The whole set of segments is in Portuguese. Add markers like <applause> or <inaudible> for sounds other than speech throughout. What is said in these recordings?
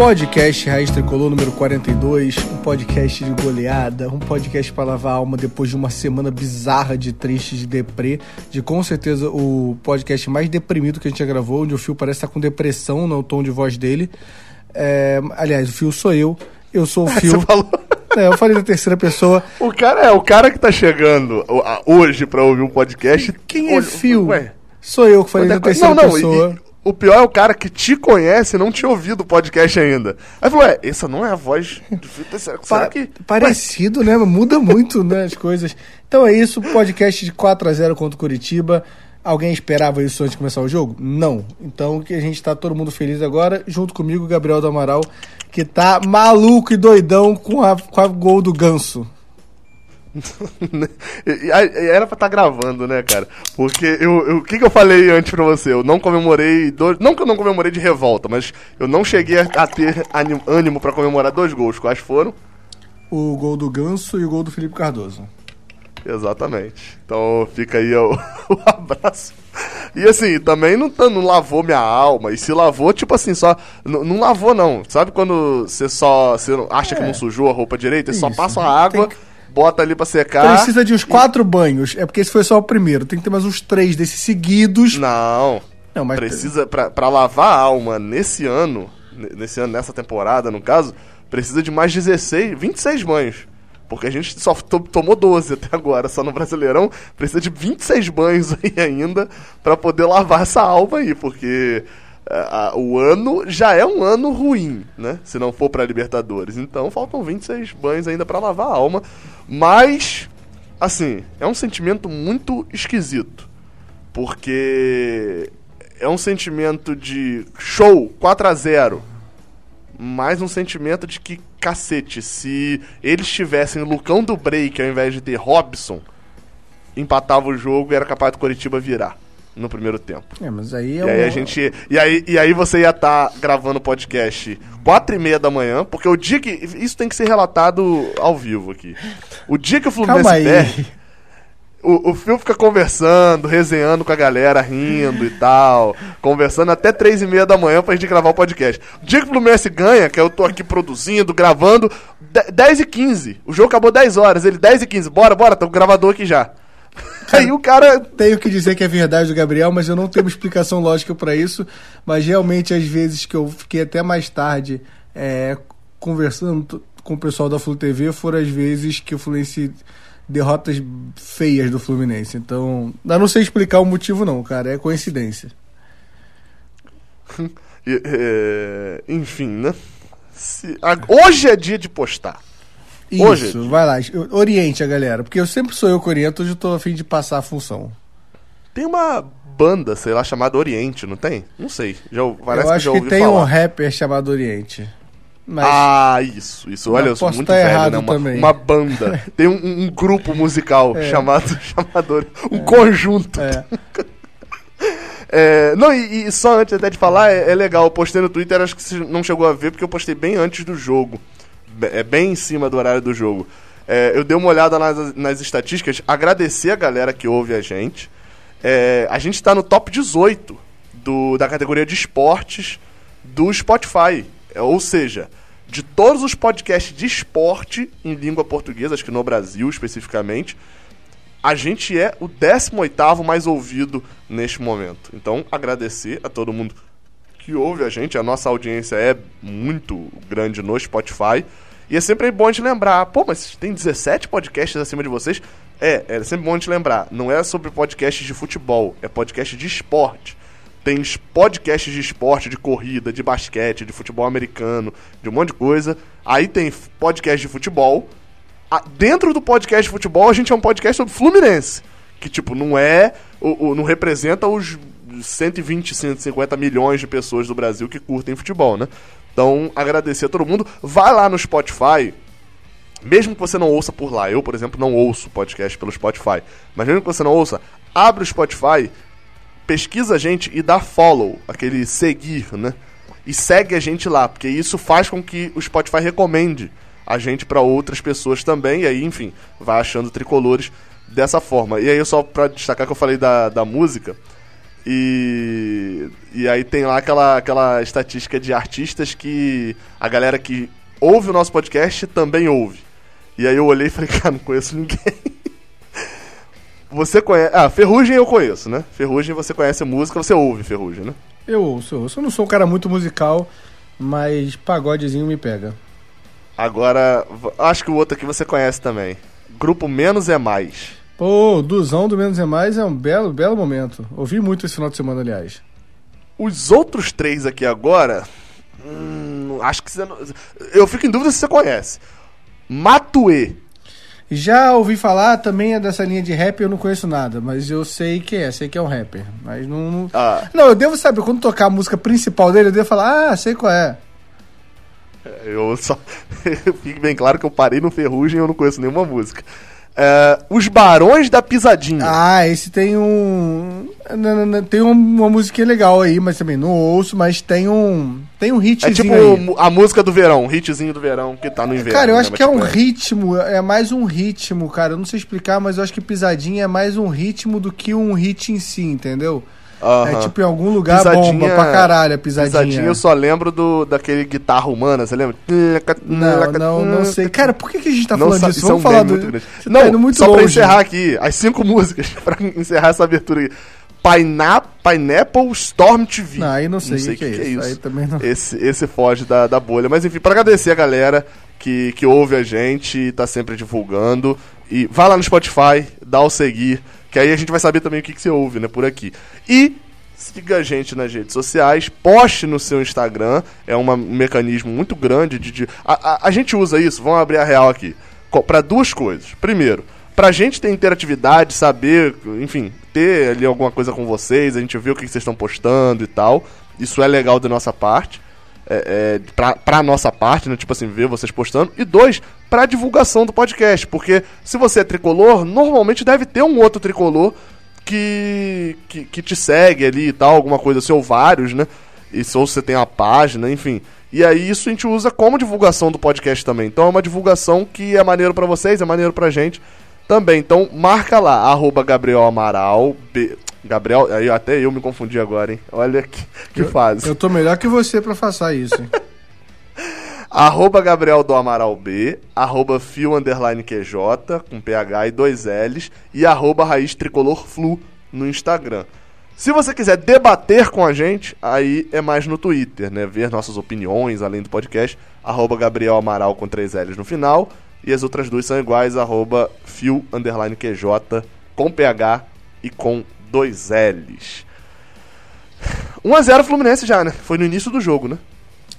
Podcast Raiz Tricolor número 42, um podcast de goleada, um podcast para lavar a alma depois de uma semana bizarra de triste, de deprê, de com certeza o podcast mais deprimido que a gente já gravou, onde o Fio parece estar com depressão no tom de voz dele. É, aliás, o Fio sou eu, eu sou o Fio. Você falou. É, eu falei da terceira pessoa. O cara é o cara que tá chegando o- hoje pra ouvir um podcast. Quem é Olha, Fio? Sou eu que falei é da co- terceira não, não, pessoa. e- o pior é o cara que te conhece e não tinha ouvido o podcast ainda. Aí falou, é, essa não é a voz do Fio. Será, será que... Parecido, né? Muda muito né, as coisas. Então é isso, podcast de 4 a 0 contra o Curitiba. Alguém esperava isso antes de começar o jogo? Não. Então que a gente tá todo mundo feliz agora, junto comigo, Gabriel do Amaral, que tá maluco e doidão com a, com a gol do ganso. <laughs> Era pra estar gravando, né, cara? Porque eu, o que, que eu falei antes pra você? Eu não comemorei. Dois, não que eu não comemorei de revolta, mas eu não cheguei a, a ter ânimo pra comemorar dois gols. Quais foram? O gol do ganso e o gol do Felipe Cardoso. Exatamente. Então fica aí o, <laughs> o abraço. E assim, também não, tá- não lavou minha alma. E se lavou, tipo assim, só. Não lavou, não. Sabe quando você só. Você acha que É. não sujou a roupa direita? Você só passa a água, Tem que- bota ali pra secar. Precisa de uns quatro banhos. É porque esse foi só o primeiro. Tem que ter mais uns três desses seguidos. Não. Não, mas- Precisa, pra, pra lavar a alma nesse ano, nesse ano, nessa temporada, no caso, precisa de mais 16, 26 banhos. Porque a gente só to- tomou 12 até agora, só no Brasileirão. Precisa de 26 banhos <laughs> aí ainda pra poder lavar essa alma aí, porque é, o ano já é um ano ruim, né? Se não for pra Libertadores. Então faltam 26 banhos ainda pra lavar a alma. Mas, assim, é um sentimento muito esquisito. Porque é um sentimento de show 4 a 0 mais um sentimento de que, cacete, se eles tivessem Lucão do Break ao invés de ter Robson, empatava o jogo e era capaz do Coritiba virar no primeiro tempo. É, mas aí é E aí um- a gente. E aí, e aí você ia estar gravando o podcast 4 e meia da manhã, porque o dia que. Isso tem que ser relatado ao vivo aqui. O dia que o Fluminense Calma perde. O, o Phil fica conversando, resenhando com a galera, rindo e tal. Conversando até três e meia da manhã pra gente gravar o podcast. O dia que o Fluminense ganha, que eu tô aqui produzindo, gravando, de- 10 e 15. O jogo acabou 10 horas, ele 10 e 15. Bora, bora, tá o gravador aqui já. Aí o cara Tenho que dizer que é verdade do Gabriel, mas eu não tenho uma explicação lógica pra isso. Mas realmente, às vezes que eu fiquei até mais tarde é, conversando com o pessoal da Flu TV, foram as vezes que o Fluminense derrotas feias do Fluminense. Então, eu não sei explicar o motivo, não, cara. É coincidência. <laughs> É, enfim, né? Se- a- hoje é dia de postar. Isso, Hoje. vai lá. Oriente a galera, porque eu sempre sou eu que oriento, hoje eu tô a fim de passar a função. Tem uma banda, sei lá, chamada Oriente, não tem? Não sei. Já, parece eu que acho já que, tem um falar. rapper chamado Oriente. Mas Ah, isso, isso. Olha, eu sou muito tá velho, errado né? Uma, também. uma banda. <laughs> Tem um, um grupo musical É. chamado, <laughs> chamado Ori- Um conjunto. é, <laughs> É, não, e, e só antes até de falar, é, é legal. Eu postei no Twitter, acho que você não chegou a ver, porque eu postei bem antes do jogo. É bem em cima do horário do jogo. É, eu dei uma olhada nas, nas estatísticas, agradecer a galera que ouve a gente. É, a gente tá no top 18 do, da categoria de esportes do Spotify. É, ou seja, de todos os podcasts de esporte em língua portuguesa, acho que no Brasil especificamente, a gente é o 18º mais ouvido neste momento. Então, agradecer a todo mundo que ouve a gente. A nossa audiência é muito grande no Spotify. E é sempre bom gente lembrar, pô, mas tem 17 podcasts acima de vocês? É, é sempre bom gente lembrar. Não é sobre podcasts de futebol, é podcast de esporte. Tem podcasts de esporte, de corrida, de basquete, de futebol americano, de um monte de coisa. Aí tem podcast de futebol. Dentro do podcast de futebol, a gente é um podcast sobre Fluminense. Que, tipo, não é. O, o- não representa os 120, 150 milhões de pessoas do Brasil que curtem futebol, né? Então, agradecer a todo mundo. Vai lá no Spotify. Mesmo que você não ouça por lá, eu, por exemplo, não ouço podcast pelo Spotify, mas mesmo que você não ouça, abre o Spotify, pesquisa a gente e dá follow, aquele seguir, né? E segue a gente lá, porque isso faz com que o Spotify recomende a gente para outras pessoas também, e aí, enfim, vai achando tricolores dessa forma. E aí, só pra destacar que eu falei da, da música, E, e aí tem lá aquela, aquela estatística de artistas que a galera que ouve o nosso podcast também ouve. E aí eu olhei e falei, <laughs> cara, não conheço ninguém. Você conhece. Ah, Ferrugem eu conheço, né? Ferrugem você conhece a música, você ouve Ferrugem, né? Eu ouço, eu ouço. Eu não sou um cara muito musical, mas pagodezinho me pega. Agora, acho que o outro aqui você conhece também. Grupo Menos é Mais. Pô, o Duzão do Menos é Mais é um belo, belo momento. Ouvi muito esse final de semana, aliás. Os outros três aqui agora. hum, acho que você não. Eu fico em dúvida se você conhece. Matue. Já ouvi falar, também é dessa linha de rap, eu não conheço nada, mas eu sei que é, sei que é um rapper. Mas não. Não, Ah. não eu devo saber, quando tocar a música principal dele, eu devo falar, ah, sei qual é. Eu só. <laughs> Fique bem claro que eu parei no Ferrugem e eu não conheço nenhuma música. É, os Barões da Pisadinha. Ah, esse tem um. Tem um- uma musiquinha legal aí, mas também não ouço, mas tem um. Tem um é hitzinho tipo aí. a música do verão, um hitzinho do verão que tá no inverno. Cara, eu né? acho Mas, que é um tipo, ritmo, é mais um ritmo, cara. Eu não sei explicar, mas eu acho que pisadinha é mais um ritmo do que um hit em si, entendeu? Aham. É tipo em algum lugar Pisadinha- bomba pra caralho a pisadinha. Pisadinha eu só lembro do, daquele guitarra humana, você lembra? Não, não, não sei. Cara, por que, que a gente tá Não falando disso? isso é um Vamos falar do. muito grande. Você Não, tá muito só pra longe. encerrar aqui, as cinco <laughs> músicas, pra encerrar essa abertura aqui. Pineapple, Pineapple Storm TV. Não, aí não sei o sei que, que é isso. Aí também não. Esse, esse foge da, da bolha. Mas enfim, pra agradecer a galera que, que ouve a gente e tá sempre divulgando. E vai lá no Spotify, dá o seguir, que aí a gente vai saber também o que, que você ouve, né, por aqui. E siga a gente nas redes sociais, poste no seu Instagram, é um mecanismo muito grande de... de- a, a- a gente usa isso, vamos abrir a real aqui, pra duas coisas. Primeiro, pra gente ter interatividade, saber, enfim, ter ali alguma coisa com vocês, a gente vê o que que vocês estão postando e tal. Isso é legal da nossa parte. É, é, pra, pra nossa parte, né? Tipo assim, ver vocês postando. E dois, pra divulgação do podcast. Porque se você é tricolor, normalmente deve ter um outro tricolor que, que, que te segue ali e tal, alguma coisa assim, ou vários, né? E se você tem a página, enfim. E aí isso a gente usa como divulgação do podcast também. Então é uma divulgação que é maneiro pra vocês, é maneiro pra gente também. Então marca lá, arroba Gabriel Amaral. Gabriel, aí até eu me confundi agora, hein? Olha que, que fase. Eu tô melhor que você pra fazer isso. hein? <laughs> Arroba Gabriel do Amaral B, arroba Fio Underline QJ, com PH e dois L's, e arroba Raiz Tricolor Flu no Instagram. Se você quiser debater com a gente, aí é mais no Twitter, né? Ver nossas opiniões, além do podcast, arroba Gabriel Amaral com três L's no final, e as outras duas são iguais, arroba Fio Underline QJ, com PH e com dois L's. 1x0 Fluminense já, né? Foi no início do jogo, né?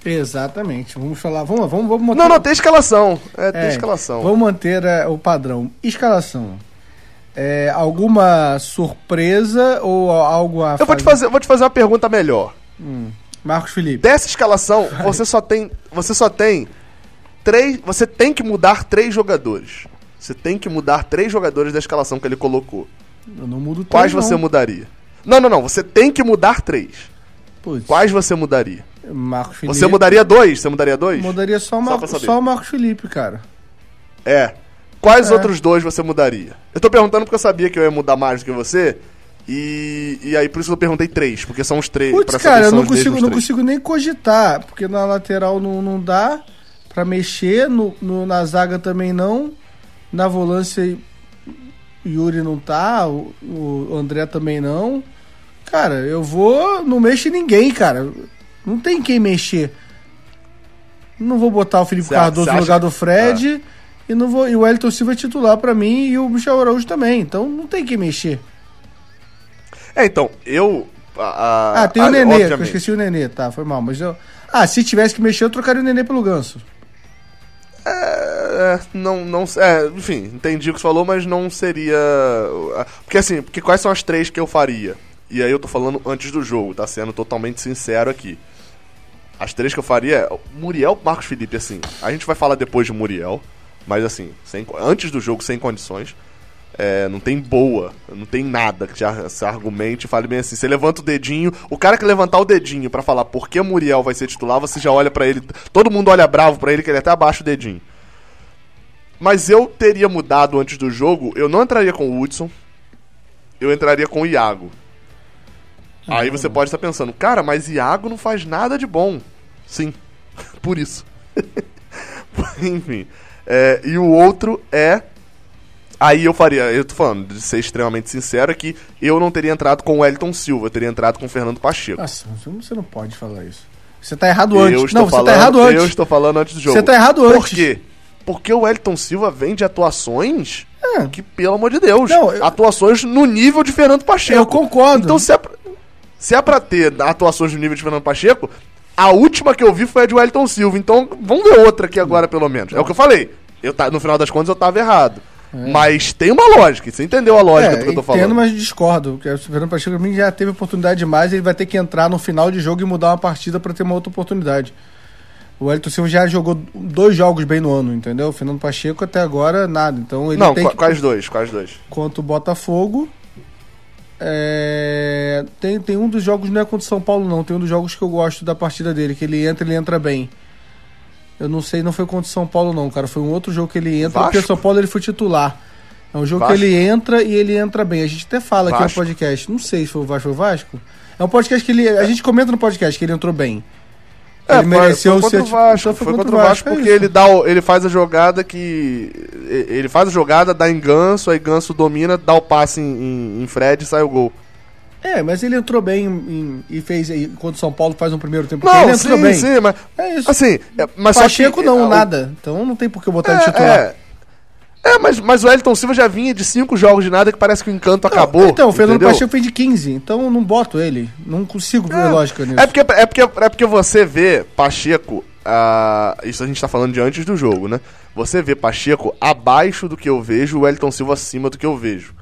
Exatamente. Vamos falar. Vamos, vamos, vamos manter. Não, não, tem escalação. É, tem É, escalação. Vamos manter é, o padrão. Escalação. É, alguma surpresa ou algo a Eu vou te, fazer, eu vou te fazer uma pergunta melhor. Marcos Felipe. Dessa escalação, <laughs> você só tem. Você só tem. Três. Você tem que mudar três jogadores. Você tem que mudar três jogadores da escalação que ele colocou. Eu não mudo Quais três, você não. mudaria? Não, não, não. Você tem que mudar três. Putz, Quais você mudaria? Marcos Felipe. Você mudaria dois? Você mudaria dois? Mudaria só o, Só Mar... saber. só o Marcos Felipe, cara. É. Quais É. outros dois você mudaria? Eu tô perguntando porque eu sabia que eu ia mudar mais do que você. E, e aí por isso eu perguntei três, porque são os três. Putz, cara, eu não consigo, não consigo nem cogitar, porque na lateral não, não dá pra mexer, no, no- na zaga também não, na volância Yuri não tá, o, o André também não. Cara, eu vou, não mexe ninguém, cara. Não tem quem mexer. Não vou botar o Felipe Cê- Cardoso cê no lugar do Fred. E, não vou, e o Elton Silva é titular pra mim e o Michel Araújo também. Então não tem quem mexer. É, então, eu. a- Ah, tem o a- Nenê, que eu esqueci o Nenê, tá, foi mal. Mas eu. Ah, se tivesse que mexer, eu trocaria o Nenê pelo Ganso. É, não, não. É, enfim, entendi o que você falou, mas não seria. Porque assim, porque quais são as três que eu faria? E aí eu tô falando antes do jogo, tá sendo totalmente sincero aqui. As três que eu faria é Muriel, Marcos Felipe, assim. A gente vai falar depois de Muriel, mas assim, sem, antes do jogo, sem condições. É, não tem boa, não tem nada que se argumente e fale bem assim. Você levanta o dedinho, o cara que levantar o dedinho pra falar por que Muriel vai ser titular, você já olha pra ele, todo mundo olha bravo pra ele que ele até abaixa o dedinho. Mas eu teria mudado antes do jogo, eu não entraria com o Hudson, eu entraria com o Iago. Aí você pode estar pensando, cara, mas Iago não faz nada de bom. Sim, <laughs> por isso. <laughs> Enfim. É, e o outro é. Aí eu faria, eu tô falando de ser extremamente sincero, é que eu não teria entrado com o Wellington Silva, eu teria entrado com o Fernando Pacheco. Nossa, você não pode falar isso. Você tá errado antes. Eu estou não, falando, você tá errado antes. Eu estou falando antes do jogo. Você tá errado Por antes. quê? Porque o Wellington Silva vem de atuações É. que, pelo amor de Deus, Não, eu- atuações no nível de Fernando Pacheco. Eu concordo. Então, se é, pra, se é pra ter atuações no nível de Fernando Pacheco, a última que eu vi foi a de Wellington Silva. Então, vamos ver outra aqui agora, pelo menos. É o que eu falei. Eu, no final das contas, eu tava errado. Mas tem uma lógica. Você entendeu a lógica do que eu tô falando? É. entendo, mas discordo. O Fernando Pacheco pra mim já teve oportunidade demais, ele vai ter que entrar no final de jogo e mudar uma partida pra ter uma outra oportunidade. O Elton Silva já jogou dois jogos bem no ano, entendeu? O Fernando Pacheco até agora nada. Então ele Não, tem qua- que quais dois? Quais dois? contra o Botafogo. É, Tem, tem um dos jogos, não é contra o São Paulo, não. Tem um dos jogos que eu gosto da partida dele, que ele entra ele entra bem. Eu não sei, não foi contra o São Paulo, não, cara. Foi um outro jogo que ele entra, porque o Vasco? São Paulo ele foi titular. É um jogo Vasco? que ele entra e ele entra bem. A gente até fala aqui no Vasco? podcast. Não sei se foi o Vasco ou o Vasco. É um podcast que ele. A gente comenta no podcast que ele entrou bem. É, ele mereceu foi, foi contra o Vasco. então Foi contra o Vasco é porque isso. ele, dá o- ele faz a jogada que. Ele faz a jogada, dá em Ganso, aí Ganso domina, dá o passe em, em- em Fred e sai o gol. É, mas ele entrou bem em- e fez. e Quando o São Paulo faz um primeiro tempo, Não, ele entrou sim, bem. sim, mas. É isso. Assim, é, mas Pacheco só que, não, é, nada. Então não tem por que botar ele titular. É, é. É, mas, mas o Elton Silva já vinha de cinco jogos de nada que parece que o encanto Não, acabou. Então, o Fernando entendeu? Pacheco fez de 15, então eu não boto ele. Não consigo ver lógica nisso. É porque, é, porque, é porque você vê Pacheco. ah, isso a gente tá falando de antes do jogo, né? Você vê Pacheco abaixo do que eu vejo, o Elton Silva acima do que eu vejo.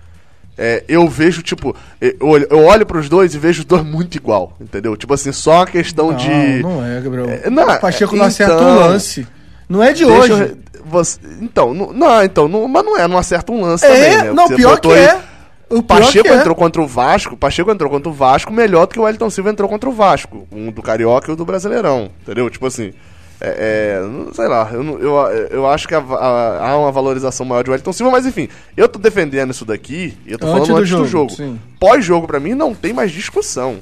É, eu vejo, tipo, eu olho, eu olho pros dois e vejo os dois <laughs> muito igual, entendeu? Tipo assim, só a questão não, de. não é, Gabriel. É, não, o Pacheco é, não acerta então- um lance. Não é de Deixa hoje. eu você- então, não, não, então, não, mas não é, não acerta um lance É, também, né? não, Você pior que aí- é. O Pacheco é. entrou contra o Vasco, o Pacheco entrou contra o Vasco melhor do que o Wellington Silva entrou contra o Vasco. Um do Carioca e o do Brasileirão. Entendeu? Tipo assim. É, é, sei lá, eu, eu, eu acho que a- há uma valorização maior de Wellington Silva, mas enfim, eu tô defendendo isso daqui e eu tô Antes falando do antes do jogo, jogo. sim. Pós-jogo, pra mim, não tem mais discussão.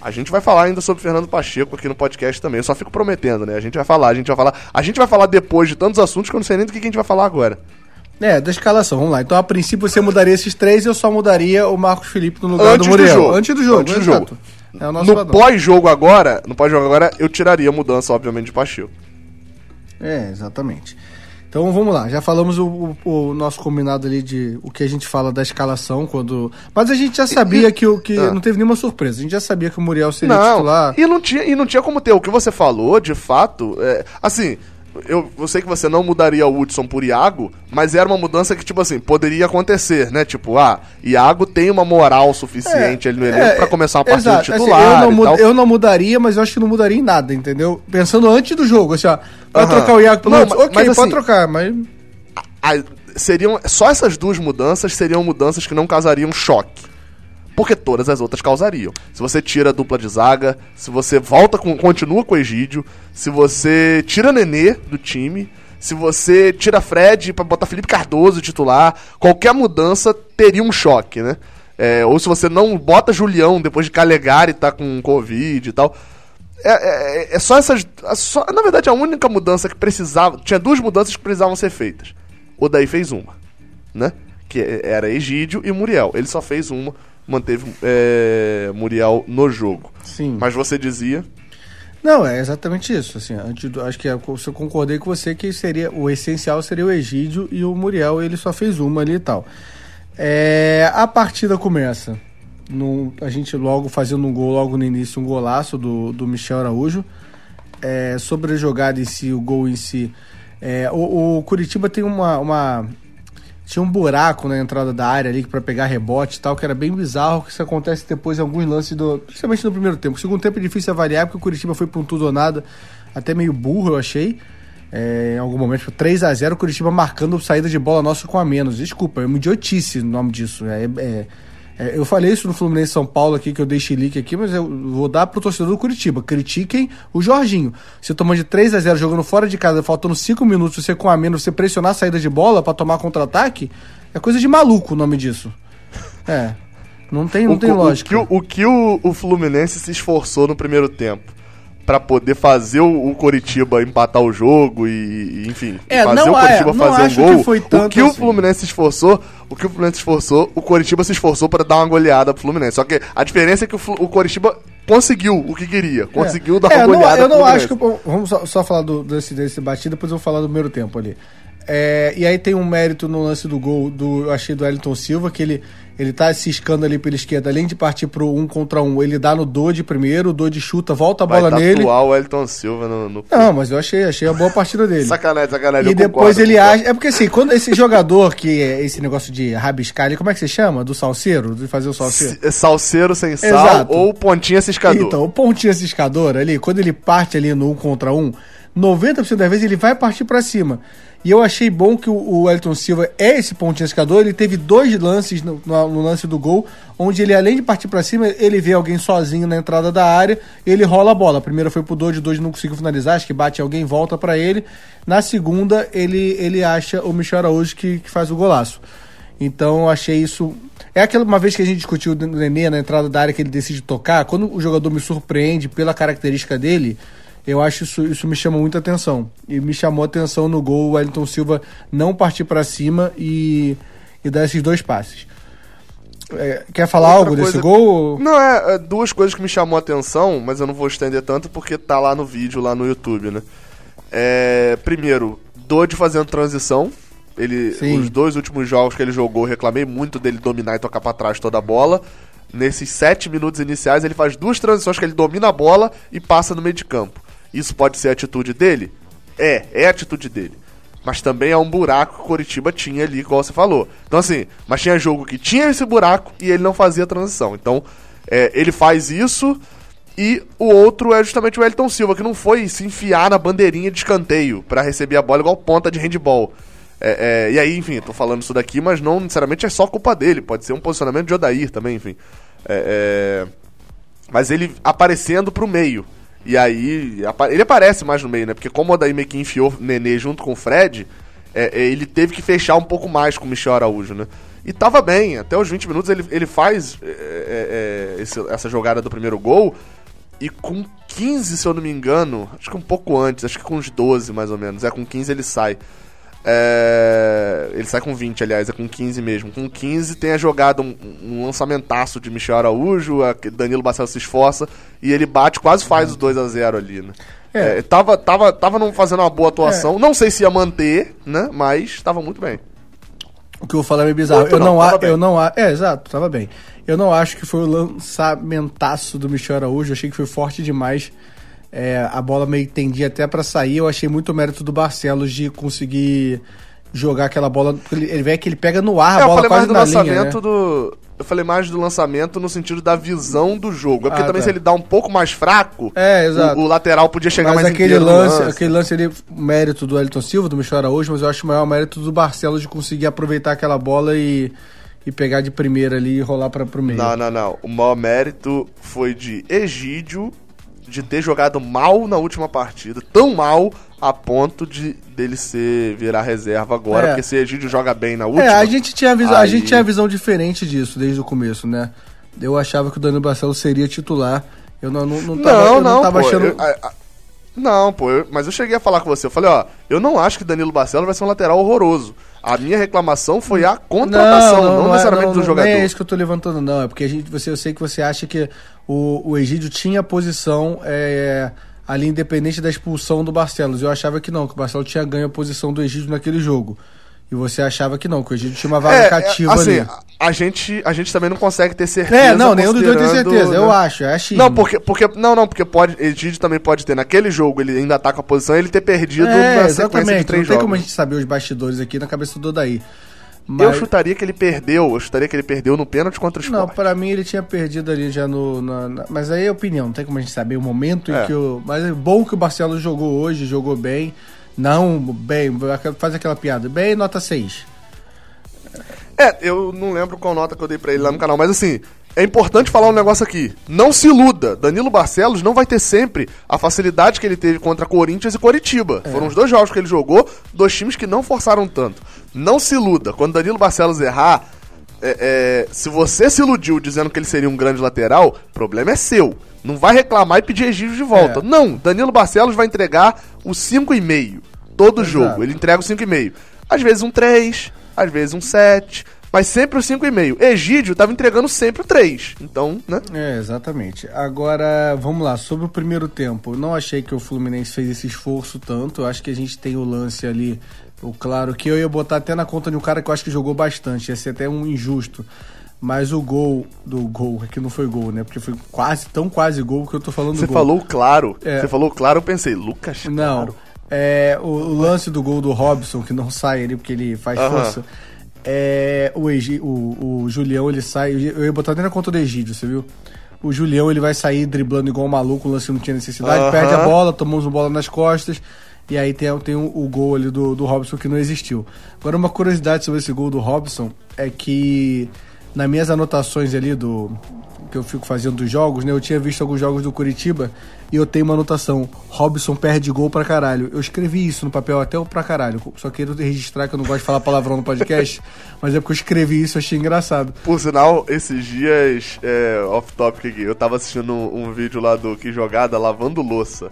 A gente vai falar ainda sobre Fernando Pacheco aqui no podcast também. Eu só fico prometendo, né? A gente vai falar, a gente vai falar. A gente vai falar depois de tantos assuntos que eu não sei nem do que a gente vai falar agora. É, da escalação, vamos lá. Então, a princípio, você mudaria esses três e eu só mudaria o Marcos Felipe no lugar Antes do do Muriel. jogo. Antes do jogo, Antes do jogo. É No pós-jogo agora, no pós-jogo agora, eu tiraria a mudança, obviamente, de Pacheco. É, exatamente. Então vamos lá, já falamos o, o- o nosso combinado ali de o que a gente fala da escalação quando. Mas a gente já sabia que, o, que Ah. não teve nenhuma surpresa. A gente já sabia que o Muriel seria Não, titular. e não, tinha, e não tinha como ter. O que você falou, de fato, é, assim, eu, eu sei que você não mudaria o Hudson por Iago, mas era uma mudança que, tipo assim, poderia acontecer, né? Tipo, ah, Iago tem uma moral suficiente ali no elenco pra começar uma partida É. Assim, titular eu, não eu não mudaria, mas eu acho que não mudaria em nada, entendeu? Pensando antes do jogo, assim, ó. Vai Aham. trocar o Iago pelo Não, Hudson? mas- Ok, mas pode assim- trocar, mas. Ah, seriam só essas duas mudanças seriam mudanças que não causariam choque. Porque todas as outras causariam. Se você tira a dupla de zaga, se você volta com, continua com o Egídio, se você tira Nenê do time, se você tira Fred pra botar Felipe Cardoso titular, qualquer mudança teria um choque, né? É, ou se você não bota Julião depois de Calegari tá com Covid e tal. É, é- é só essas. a só- na verdade, a única mudança que precisava. Tinha duas mudanças que precisavam ser feitas. O daí fez uma, né? Que era Egídio e Muriel. Ele só fez uma, manteve é, Muriel no jogo. Sim. Mas você dizia. Não, é exatamente isso. Assim, antes do- acho que é, eu concordei com você que seria o essencial seria o Egídio e o Muriel, ele só fez uma ali e tal. É, a partida começa. num- a gente logo fazendo um gol logo no início, um golaço do, do Michel Araújo. É, sobre a jogada em si, o gol em si. é, o, o Curitiba tem uma, uma- Tinha um buraco na entrada da área ali para pegar rebote e tal, que era bem bizarro, que isso acontece depois em alguns lances do. Principalmente no primeiro tempo. O segundo tempo é difícil avaliar, porque o Curitiba foi pra um tudo ou nada, até meio burro, eu achei. É, em algum momento, 3 a 0 o Curitiba marcando saída de bola nossa com a menos. Desculpa, é uma idiotice o nome disso. É, é- é, eu falei isso no Fluminense São Paulo aqui, que eu dei chilique aqui, mas eu vou dar pro torcedor do Curitiba. Critiquem o Jorginho. Você tomando de 3 a 0 jogando fora de casa, faltando 5 minutos, você com a menos, você pressionar a saída de bola pra tomar contra-ataque, é coisa de maluco o nome disso. É. Não tem, não o, tem lógica. O que, o, o que o Fluminense se esforçou no primeiro tempo pra poder fazer o, o Coritiba empatar o jogo e, e, enfim, É, fazer não, o Coritiba é, não fazer acho um que gol. foi o que o assim. Fluminense se esforçou, o que o Fluminense se esforçou, o Coritiba se esforçou pra dar uma goleada pro Fluminense. Só que a diferença é que o, o Coritiba conseguiu o que queria, conseguiu dar É, uma não- goleada Eu pro não acho Fluminense. que. Vamos só, só falar do, desse, desse batido, depois eu vou falar do primeiro tempo ali. É, e aí tem um mérito no lance do gol do, eu achei do Wellington Silva, que ele, ele tá ciscando ali pela esquerda, além de partir pro um contra um, ele dá no Dodge primeiro, o Dodge chuta, volta a Vai bola nele. tatuar o Elton Silva no... no... Não, mas eu achei, achei a boa partida dele. Sacanagem, sacanagem. E depois concordo, ele concordo. acha. É porque assim, quando esse jogador que é esse negócio de rabiscar ali, como é que você chama? Do salseiro? De fazer o salseiro? S- Salseiro sem sal Exato. ou pontinha ciscador. Então, o pontinho ciscador ali, quando ele parte ali no um contra um, 90% das vezes ele vai partir pra cima. E eu achei bom que o, Elton Silva é esse pontinho ciscador, ele teve dois lances no, no- lance do gol, onde ele, além de partir pra cima, ele vê alguém sozinho na entrada da área, ele rola a bola. A primeira foi pro Doide, o Doide não conseguiu finalizar, acho que bate alguém, volta pra ele. Na segunda, ele, ele acha o Michel Araújo que, que faz o golaço. Então eu achei isso. É aquela uma vez que a gente discutiu o Nenê na entrada da área que ele decide tocar, quando o jogador me surpreende pela característica dele, eu acho isso, isso me chama muita atenção. E me chamou a atenção no gol o Wellington Silva não partir pra cima e, e dar esses dois passes. É, quer falar Outra algo desse coisa- gol? Não, é, é duas coisas que me chamou a atenção, mas eu não vou estender tanto porque tá lá no vídeo, lá no YouTube, né? É, primeiro, Dodge fazendo transição. Ele, Sim. os dois últimos jogos que ele jogou, eu reclamei muito dele dominar e tocar pra trás toda a bola. Nesses sete minutos iniciais, ele faz duas transições que ele domina a bola e passa no meio de campo. Isso pode ser a atitude dele? É, é a atitude dele. Mas também é um buraco que o Coritiba tinha ali, igual você falou. Então, assim, mas tinha jogo que tinha esse buraco e ele não fazia a transição. Então, é, ele faz isso e o outro é justamente o Elton Silva, que não foi se enfiar na bandeirinha de escanteio pra receber a bola igual ponta de handball. É, é, e aí, enfim, tô falando isso daqui, mas não necessariamente é só culpa dele. Pode ser um posicionamento de Odair também, enfim. É, é, mas ele aparecendo pro meio. E aí, ele aparece mais no meio, né? Porque como o Odair meio que enfiou Nenê junto com o Fred, é, é, ele teve que fechar um pouco mais com o Michel Araújo, né? E tava bem, até os 20 minutos ele, ele faz é, é, é, esse- essa jogada do primeiro gol. E com 15, se eu não me engano, acho que um pouco antes, acho que com uns 12 mais ou menos. É, com 15 ele sai. É, ele sai com 20, aliás, é com 15 mesmo. Com 15 tem a jogada, um, um lançamentaço de Michel Araújo, Danilo Barcelos se esforça e ele bate, quase faz os 2 a 0 ali, né? É. É, tava tava, tava não fazendo uma boa atuação. Não sei se ia manter, né? Mas tava muito bem. O que eu vou falar é meio bizarro. Muito eu não, não, a, eu não a, É, exato, tava bem. Eu não acho que foi o lançamentaço do Michel Araújo. Eu achei que foi forte demais. É, a bola meio que tendia até pra sair. Eu achei muito mérito do Barcelos de conseguir jogar aquela bola. Ele, vê que ele pega no ar É, a eu bola falei mais quase do na lançamento linha. Né? do. Eu falei mais do lançamento no sentido da visão do jogo. É porque Ah, também tá. se ele dá um pouco mais fraco, É, o, o lateral podia chegar Mas mais aquele lance, lance. aquele lance ali, mérito do Elton Silva, do Michel Araújo, mas eu acho o maior mérito do Barcelos de conseguir aproveitar aquela bola e, e pegar de primeira ali e rolar para pro meio. Não, não, não. O maior mérito foi de Egídio de ter jogado mal na última partida, tão mal a ponto de dele ser virar reserva agora, É. porque se Egídio joga bem na última. É, a gente, tinha a, visão, a aí- gente tinha a visão diferente disso desde o começo, né? Eu achava que o Danilo Barcelos seria titular. Eu não, não, não tava, Não, eu não, não tava pô, achando. eu- a- a- não, pô, eu- mas eu cheguei a falar com você. Eu falei, ó, eu não acho que Danilo Barcelos vai ser um lateral horroroso. A minha reclamação foi a contratação, não, é- necessariamente do não jogador. é isso que eu tô levantando, não. É porque a gente, você, eu sei que você acha que o, o Egídio tinha posição é, ali independente da expulsão do Barcelos. Eu achava que não, que o Barcelos tinha ganho a posição do Egídio naquele jogo. E você achava que não, que o Egídio tinha uma vaga É, cativa é, assim, ali. a, gente, a gente também não consegue ter certeza. É, não, nenhum dos dois tem certeza. Eu né? acho, é achismo. Não, porque, porque não, não, porque pode, Egídio também pode ter naquele jogo, ele ainda tá com a posição, ele ter perdido É, na sequência de exatamente. Não três tem jogos. como a gente saber os bastidores aqui na cabeça do Daí. Eu Mas, chutaria que ele perdeu, eu chutaria que ele perdeu no pênalti contra o não, Sport. pra mim ele tinha perdido ali já no. na- na- mas aí é opinião, não tem como a gente saber o momento É. em que o. Mas é bom que o Barcelos jogou hoje, jogou bem. Não, bem, faz aquela piada. Bem, nota 6. É, eu não lembro qual nota que eu dei pra ele lá no canal, mas assim, é importante falar um negócio aqui. Não se iluda, Danilo Barcelos não vai ter sempre a facilidade que ele teve contra Corinthians e Coritiba. É. Foram os dois jogos que ele jogou, dois times que não forçaram tanto. Não se iluda, quando Danilo Barcelos errar, é, é, se você se iludiu dizendo que ele seria um grande lateral, o problema é seu. Não vai reclamar e pedir Egídio de volta. É. Não, Danilo Barcelos vai entregar o 5,5 todo Exato. jogo. Ele entrega o 5,5. Às vezes um 3, às vezes um 7, mas sempre o 5,5. Egídio tava entregando sempre o 3. Então, né? É, exatamente. Agora, vamos lá, sobre o primeiro tempo. Eu não achei que o Fluminense fez esse esforço tanto. Eu acho que a gente tem o lance ali, o claro, que eu ia botar até na conta de um cara que eu acho que jogou bastante. Ia ser até um injusto. Mas o gol do gol, é que não foi gol, né? Porque foi quase, tão quase gol que eu tô falando Você gol. falou claro. É. Você falou claro, eu pensei, Lucas Não. Claro. É, o, o lance do gol do Robson, que não sai ali porque ele faz Aham. força. É, o, Egi, o, o Julião, ele sai. Eu ia botar até na conta do Egídio, você viu? O Julião, ele vai sair driblando igual um maluco, o lance não tinha necessidade, Aham. perde a bola, tomamos uma bola nas costas. E aí tem, tem o, o gol ali do, do Robson que não existiu. Agora, uma curiosidade sobre esse gol do Robson é que nas minhas anotações ali do que eu fico fazendo dos jogos, né? Eu tinha visto alguns jogos do Curitiba e eu tenho uma anotação: Robson perde gol pra caralho. Eu escrevi isso no papel até o pra caralho. Só queria registrar que eu não gosto de falar palavrão no podcast, <laughs> mas é porque eu escrevi isso, eu achei engraçado. Por sinal, esses dias, é, off-topic aqui, eu tava assistindo um, um vídeo lá do Que Jogada lavando louça.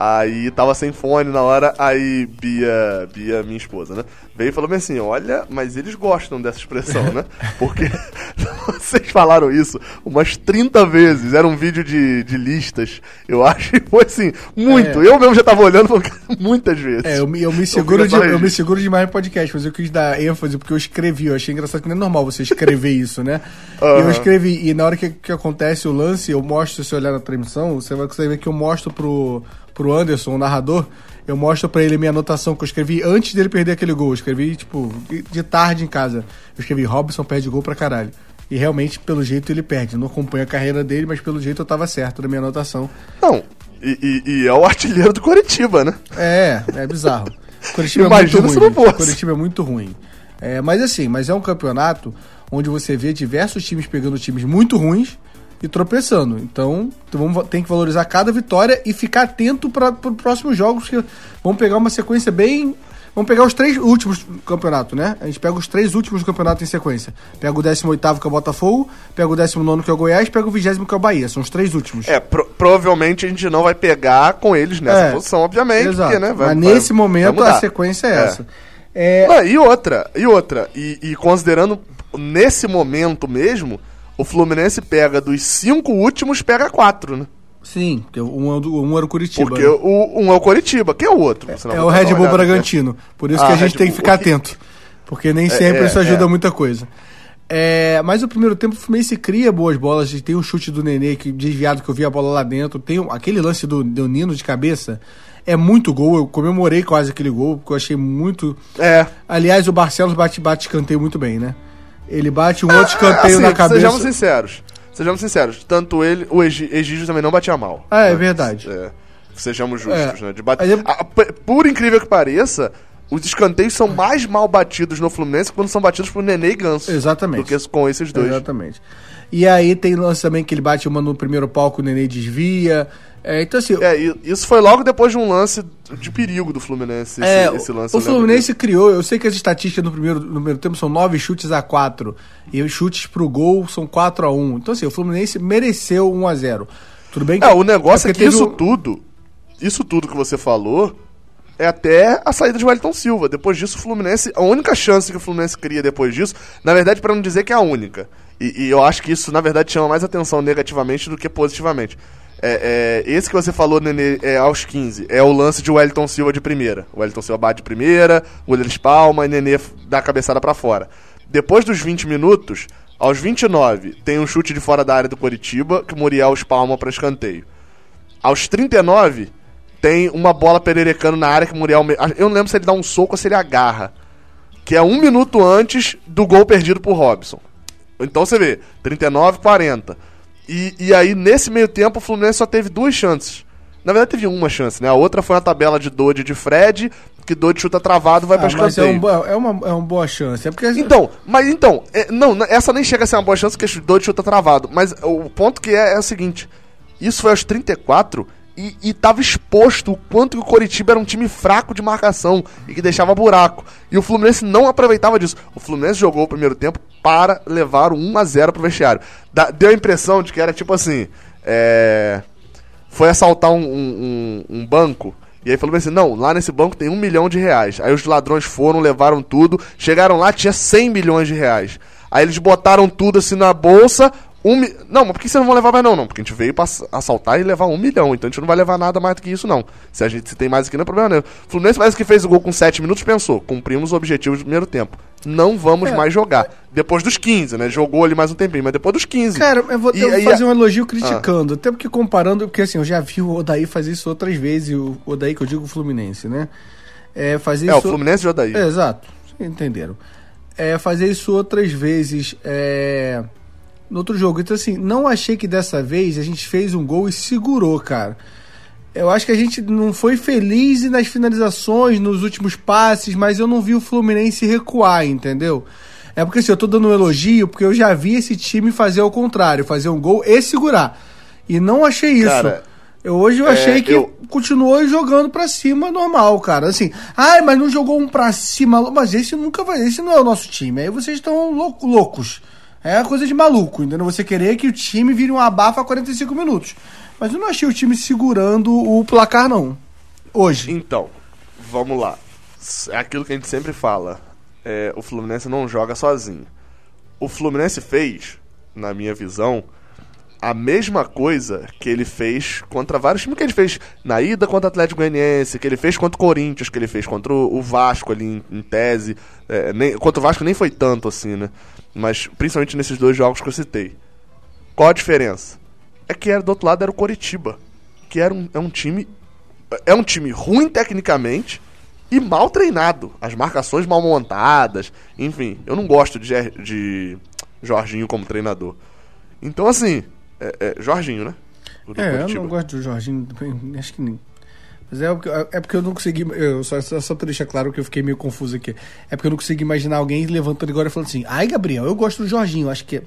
Aí tava sem fone na hora, aí Bia, Bia, minha esposa, né? Veio e falou assim: Olha, mas eles gostam dessa expressão, né? <laughs> Porque <laughs> vocês falaram isso umas 30 vezes. Era um vídeo de, de listas, eu acho, e foi assim, muito. É. Eu mesmo já tava olhando muitas vezes. É, eu, me- eu me seguro fica de, eu me seguro demais no podcast, mas eu quis dar ênfase porque eu escrevi. Eu achei engraçado que não é normal você escrever <laughs> isso, né? E eu escrevi, e na hora que, que acontece o lance, eu mostro, se você olhar na transmissão, você vai conseguir ver que eu mostro pro, pro Anderson, o narrador, eu mostro pra ele a minha anotação que eu escrevi antes dele perder aquele gol. Eu escrevi, tipo, de tarde em casa. Eu escrevi, Robson perde gol pra caralho. E realmente, pelo jeito, ele perde. Eu não acompanho a carreira dele, mas pelo jeito eu tava certo na minha anotação. Não, e, e- e é o artilheiro do Coritiba, né? É, é bizarro. <laughs> Curitiba Imagina é muito ruim. não. Curitiba é muito ruim. É, mas assim, mas é um campeonato onde você vê diversos times pegando times muito ruins e tropeçando. Então, vamos, tem que valorizar cada vitória e ficar atento para os próximos jogos, que vamos pegar uma sequência bem. Vamos pegar os três últimos do campeonato, né? A gente pega os três últimos do campeonato em sequência. Pega o 18 que é o Botafogo, pega o 19 que é o Goiás, pega o 20 que é o Bahia. São os três últimos. É, pro- provavelmente a gente não vai pegar com eles nessa É, posição, obviamente, Exato. porque, né? vai- Mas vai- nesse vai momento mudar. a sequência é, É. essa. É, Não, e outra, e outra, e, e considerando nesse momento mesmo, o Fluminense pega dos cinco últimos, pega quatro, né? Sim, porque um, é um era o Curitiba. Porque né? o, um é o Coritiba, quem é o outro? É vou o Red Bull aqui. Bragantino. Por isso Ah, que a gente Red tem que Bull. ficar atento. Porque nem sempre é, isso ajuda é. muita coisa. É, mas o primeiro tempo o Fluminense cria boas bolas. Tem um chute do Nenê que desviado que eu vi a bola lá dentro. Tem um- aquele lance do, do Nino de cabeça. É muito gol. Eu comemorei quase aquele gol, porque eu achei muito. É. Aliás, o Barcelos bate, bate escanteio muito bem, né? Ele bate um outro escanteio Assim, na cabeça. Sejamos sinceros. Sejamos sinceros. Tanto ele, o Egídio também não batia mal. Ah, é verdade. É, sejamos justos, É. né? De bate... Eu- Ah, por incrível que pareça, os escanteios são mais mal batidos no Fluminense quando são batidos por Nenê e Ganso. Exatamente. Do que com esses dois. Exatamente. E aí tem lance também que ele bate uma no primeiro palco, o Nenê desvia. É, então assim, É, isso foi logo depois de um lance de perigo do Fluminense. Esse, É, esse lance o lembro Fluminense criou, eu sei que as estatísticas no primeiro, no primeiro tempo são nove chutes a quatro e os chutes pro gol são 4 a 1 Então, assim, o Fluminense mereceu 1 a 0 Tudo bem que. É, o negócio é, que isso um- tudo, isso tudo que você falou, é até a saída de Wellington Silva. Depois disso, o Fluminense, a única chance que o Fluminense cria depois disso, na verdade, para não dizer que é a única. E, e eu acho que isso, na verdade, chama mais atenção negativamente do que positivamente. É, é, esse que você falou, Nenê, é, aos 15, é o lance de Wellington Silva de primeira. O Wellington Silva bate de primeira, o goleiro espalma e Nenê dá a cabeçada para fora. Depois dos 20 minutos, aos 29, tem um chute de fora da área do Coritiba, que o Muriel espalma para escanteio. Aos 39, tem uma bola pererecando na área que o Muriel. me- Eu não lembro se ele dá um soco ou se ele agarra. Que é um minuto antes do gol perdido por Robson. Então você vê, 39, 40. E, e aí, nesse meio tempo, o Fluminense só teve duas chances. Na verdade, teve uma chance, né? A outra foi a tabela de Dodge de Fred, que Dodge chuta travado vai Ah, pra mas é, escanteio. um, é, uma, é uma boa chance. É porque Então, mas então, é, não, essa nem chega a ser uma boa chance porque Dodge chuta travado. Mas o ponto que é, é o seguinte: isso foi aos 34 e, e tava exposto o quanto que o Coritiba era um time fraco de marcação e que deixava buraco. E o Fluminense não aproveitava disso. O Fluminense jogou o primeiro tempo para levar o 1 a 0 pro vestiário. Da- deu a impressão de que era tipo assim, é, foi assaltar um, um- um- um banco. E aí falou assim, não, lá nesse banco tem um milhão de reais. Aí os ladrões foram, levaram tudo, chegaram lá, tinha 100 milhões de reais. Aí eles botaram tudo assim na bolsa, um mi... Não, mas por que vocês não vão levar mais não? Não, porque a gente veio pra ass- assaltar e levar um milhão, então a gente não vai levar nada mais do que isso não. Se a gente se tem mais aqui não é problema nenhum. O Fluminense parece que fez o gol com 7 minutos, pensou, cumprimos o objetivo do primeiro tempo. Não vamos É. mais jogar. Depois dos 15, né? Jogou ali mais um tempinho, mas depois dos 15. Cara, eu vou, E eu vou fazer a- um elogio criticando. Até porque comparando, porque assim, eu já vi o Odaí fazer isso outras vezes, o Odaí que eu digo o Fluminense, né? É, fazer É, o isso. Fluminense e o Odaí. É, exato. Entenderam. É, fazer isso outras vezes é, no outro jogo. Então, assim, não achei que dessa vez a gente fez um gol e segurou, cara. Eu acho que a gente não foi feliz nas finalizações, nos últimos passes, mas eu não vi o Fluminense recuar, entendeu? É porque assim, eu tô dando um elogio, porque eu já vi esse time fazer ao contrário, fazer um gol e segurar. E não achei isso. Cara, eu, hoje eu é, achei que eu- continuou jogando pra cima normal, cara. Assim, ai, mas não jogou um pra cima. Mas esse nunca vai. Esse não é o nosso time. Aí vocês estão louco, loucos. É coisa de maluco, entendeu? Você querer que o time vire um abafa a 45 minutos. Mas eu não achei o time segurando o placar, não. Hoje. Então, vamos lá. É aquilo que a gente sempre fala. É, o Fluminense não joga sozinho. O Fluminense fez, na minha visão, a mesma coisa que ele fez contra vários times que ele fez na ida contra o Atlético Goianiense, que ele fez contra o Corinthians, que ele fez contra o Vasco ali em, em tese. É, nem, contra o Vasco nem foi tanto assim, né? Mas principalmente nesses dois jogos que eu citei. Qual a diferença? É que era, do outro lado era o Coritiba, que era um, é um time é um time ruim tecnicamente e mal treinado. As marcações mal montadas. Enfim, eu não gosto de, Ger- de Jorginho como treinador. Então, assim, é, é Jorginho, né? É, eu não gosto do Jorginho. Acho que nem. Mas é porque, é porque eu não consegui. Eu, só, só, só pra deixar claro que eu fiquei meio confuso aqui. É porque eu não consegui imaginar alguém levantando agora e falando assim: ai, Gabriel, eu gosto do Jorginho. Acho que.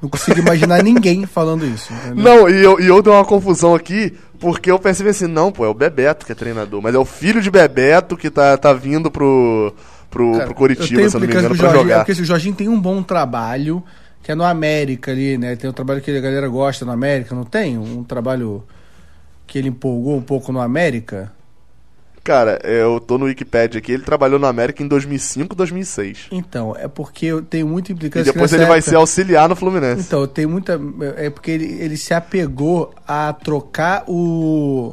Não consigo imaginar <laughs> ninguém falando isso. entendeu? Não, e eu, e eu dei uma confusão aqui, porque eu pensei assim, não, pô, é o Bebeto que é treinador, mas é o filho de Bebeto que tá, tá vindo pro, pro, Cara, pro tenho se eu não me engano, pra Jorginho, é jogar. porque assim, o Jorginho tem um bom trabalho, que é no América ali, né? Tem um trabalho que a galera gosta no América, não tem? Um trabalho que ele empolgou um pouco no América. Cara, eu tô no Wikipedia aqui, ele trabalhou no América em 2005, 2006. Então, é porque eu tenho muita E implicância depois nessa ele vai época- ser auxiliar no Fluminense. Então, eu tenho muita. É porque ele, ele se apegou a trocar o.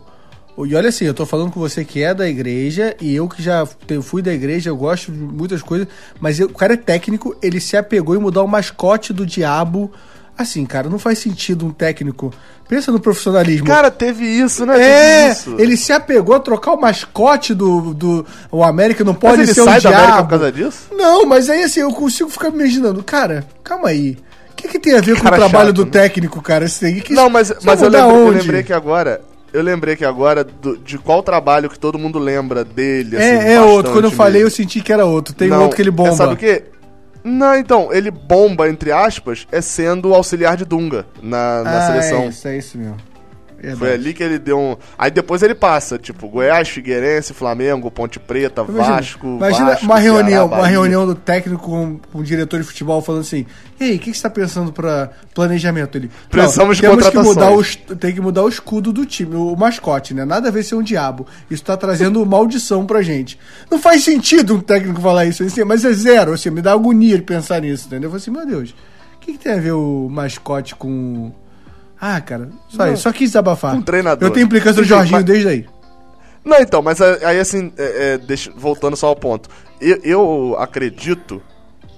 E olha assim, eu tô falando com você que é da igreja, e eu que já fui da igreja, eu gosto de muitas coisas, mas eu- o cara é técnico, ele se apegou em mudar o mascote do diabo. Assim, cara, não faz sentido um técnico. Pensa no profissionalismo. Cara, teve isso, né? é, isso. ele se apegou a trocar o mascote do, do o América, não Mas pode ele ser sai um da diabo. América por causa disso? Não, mas aí assim, eu consigo ficar me imaginando, cara, calma aí. O que, que tem a ver com o Cara trabalho chato, do né? técnico, cara? Isso aí, que Não, mas, mas eu, lembrei, eu lembrei que agora. Eu lembrei que agora do- de qual trabalho que todo mundo lembra dele. assim, É, é outro. Quando eu falei, eu mesmo. senti que era outro. Tem Não, outro que ele bomba. É, sabe o quê? Não, então, ele bomba, entre aspas, é sendo o auxiliar de Dunga na, na ah, seleção. É isso, é isso mesmo. Verdade. Foi ali que ele deu um. Aí depois ele passa, tipo, Goiás, Figueirense, Flamengo, Ponte Preta, Imagina, Vasco. imagina Vasco, uma reunião, Ceará, uma reunião do técnico com, com o diretor de futebol falando assim: "E aí, o que, que você está pensando para planejamento?" Ele, Precisamos de temos que mudar o, contratações." es- tem que mudar o escudo do time, o mascote, né? Nada a ver ser um diabo. Isso tá trazendo <laughs> maldição pra gente. Não faz sentido um técnico falar isso, assim, mas é zero, assim, me dá agonia de pensar nisso, entendeu? Eu falei assim, meu Deus, o que, que tem a ver o mascote com ah, cara, só isso, só quis desabafar. Com treinador. Eu tenho implicância do Jorginho mas- desde aí. Não, então, mas aí assim, é, é, deixa- voltando só ao ponto. Eu, eu acredito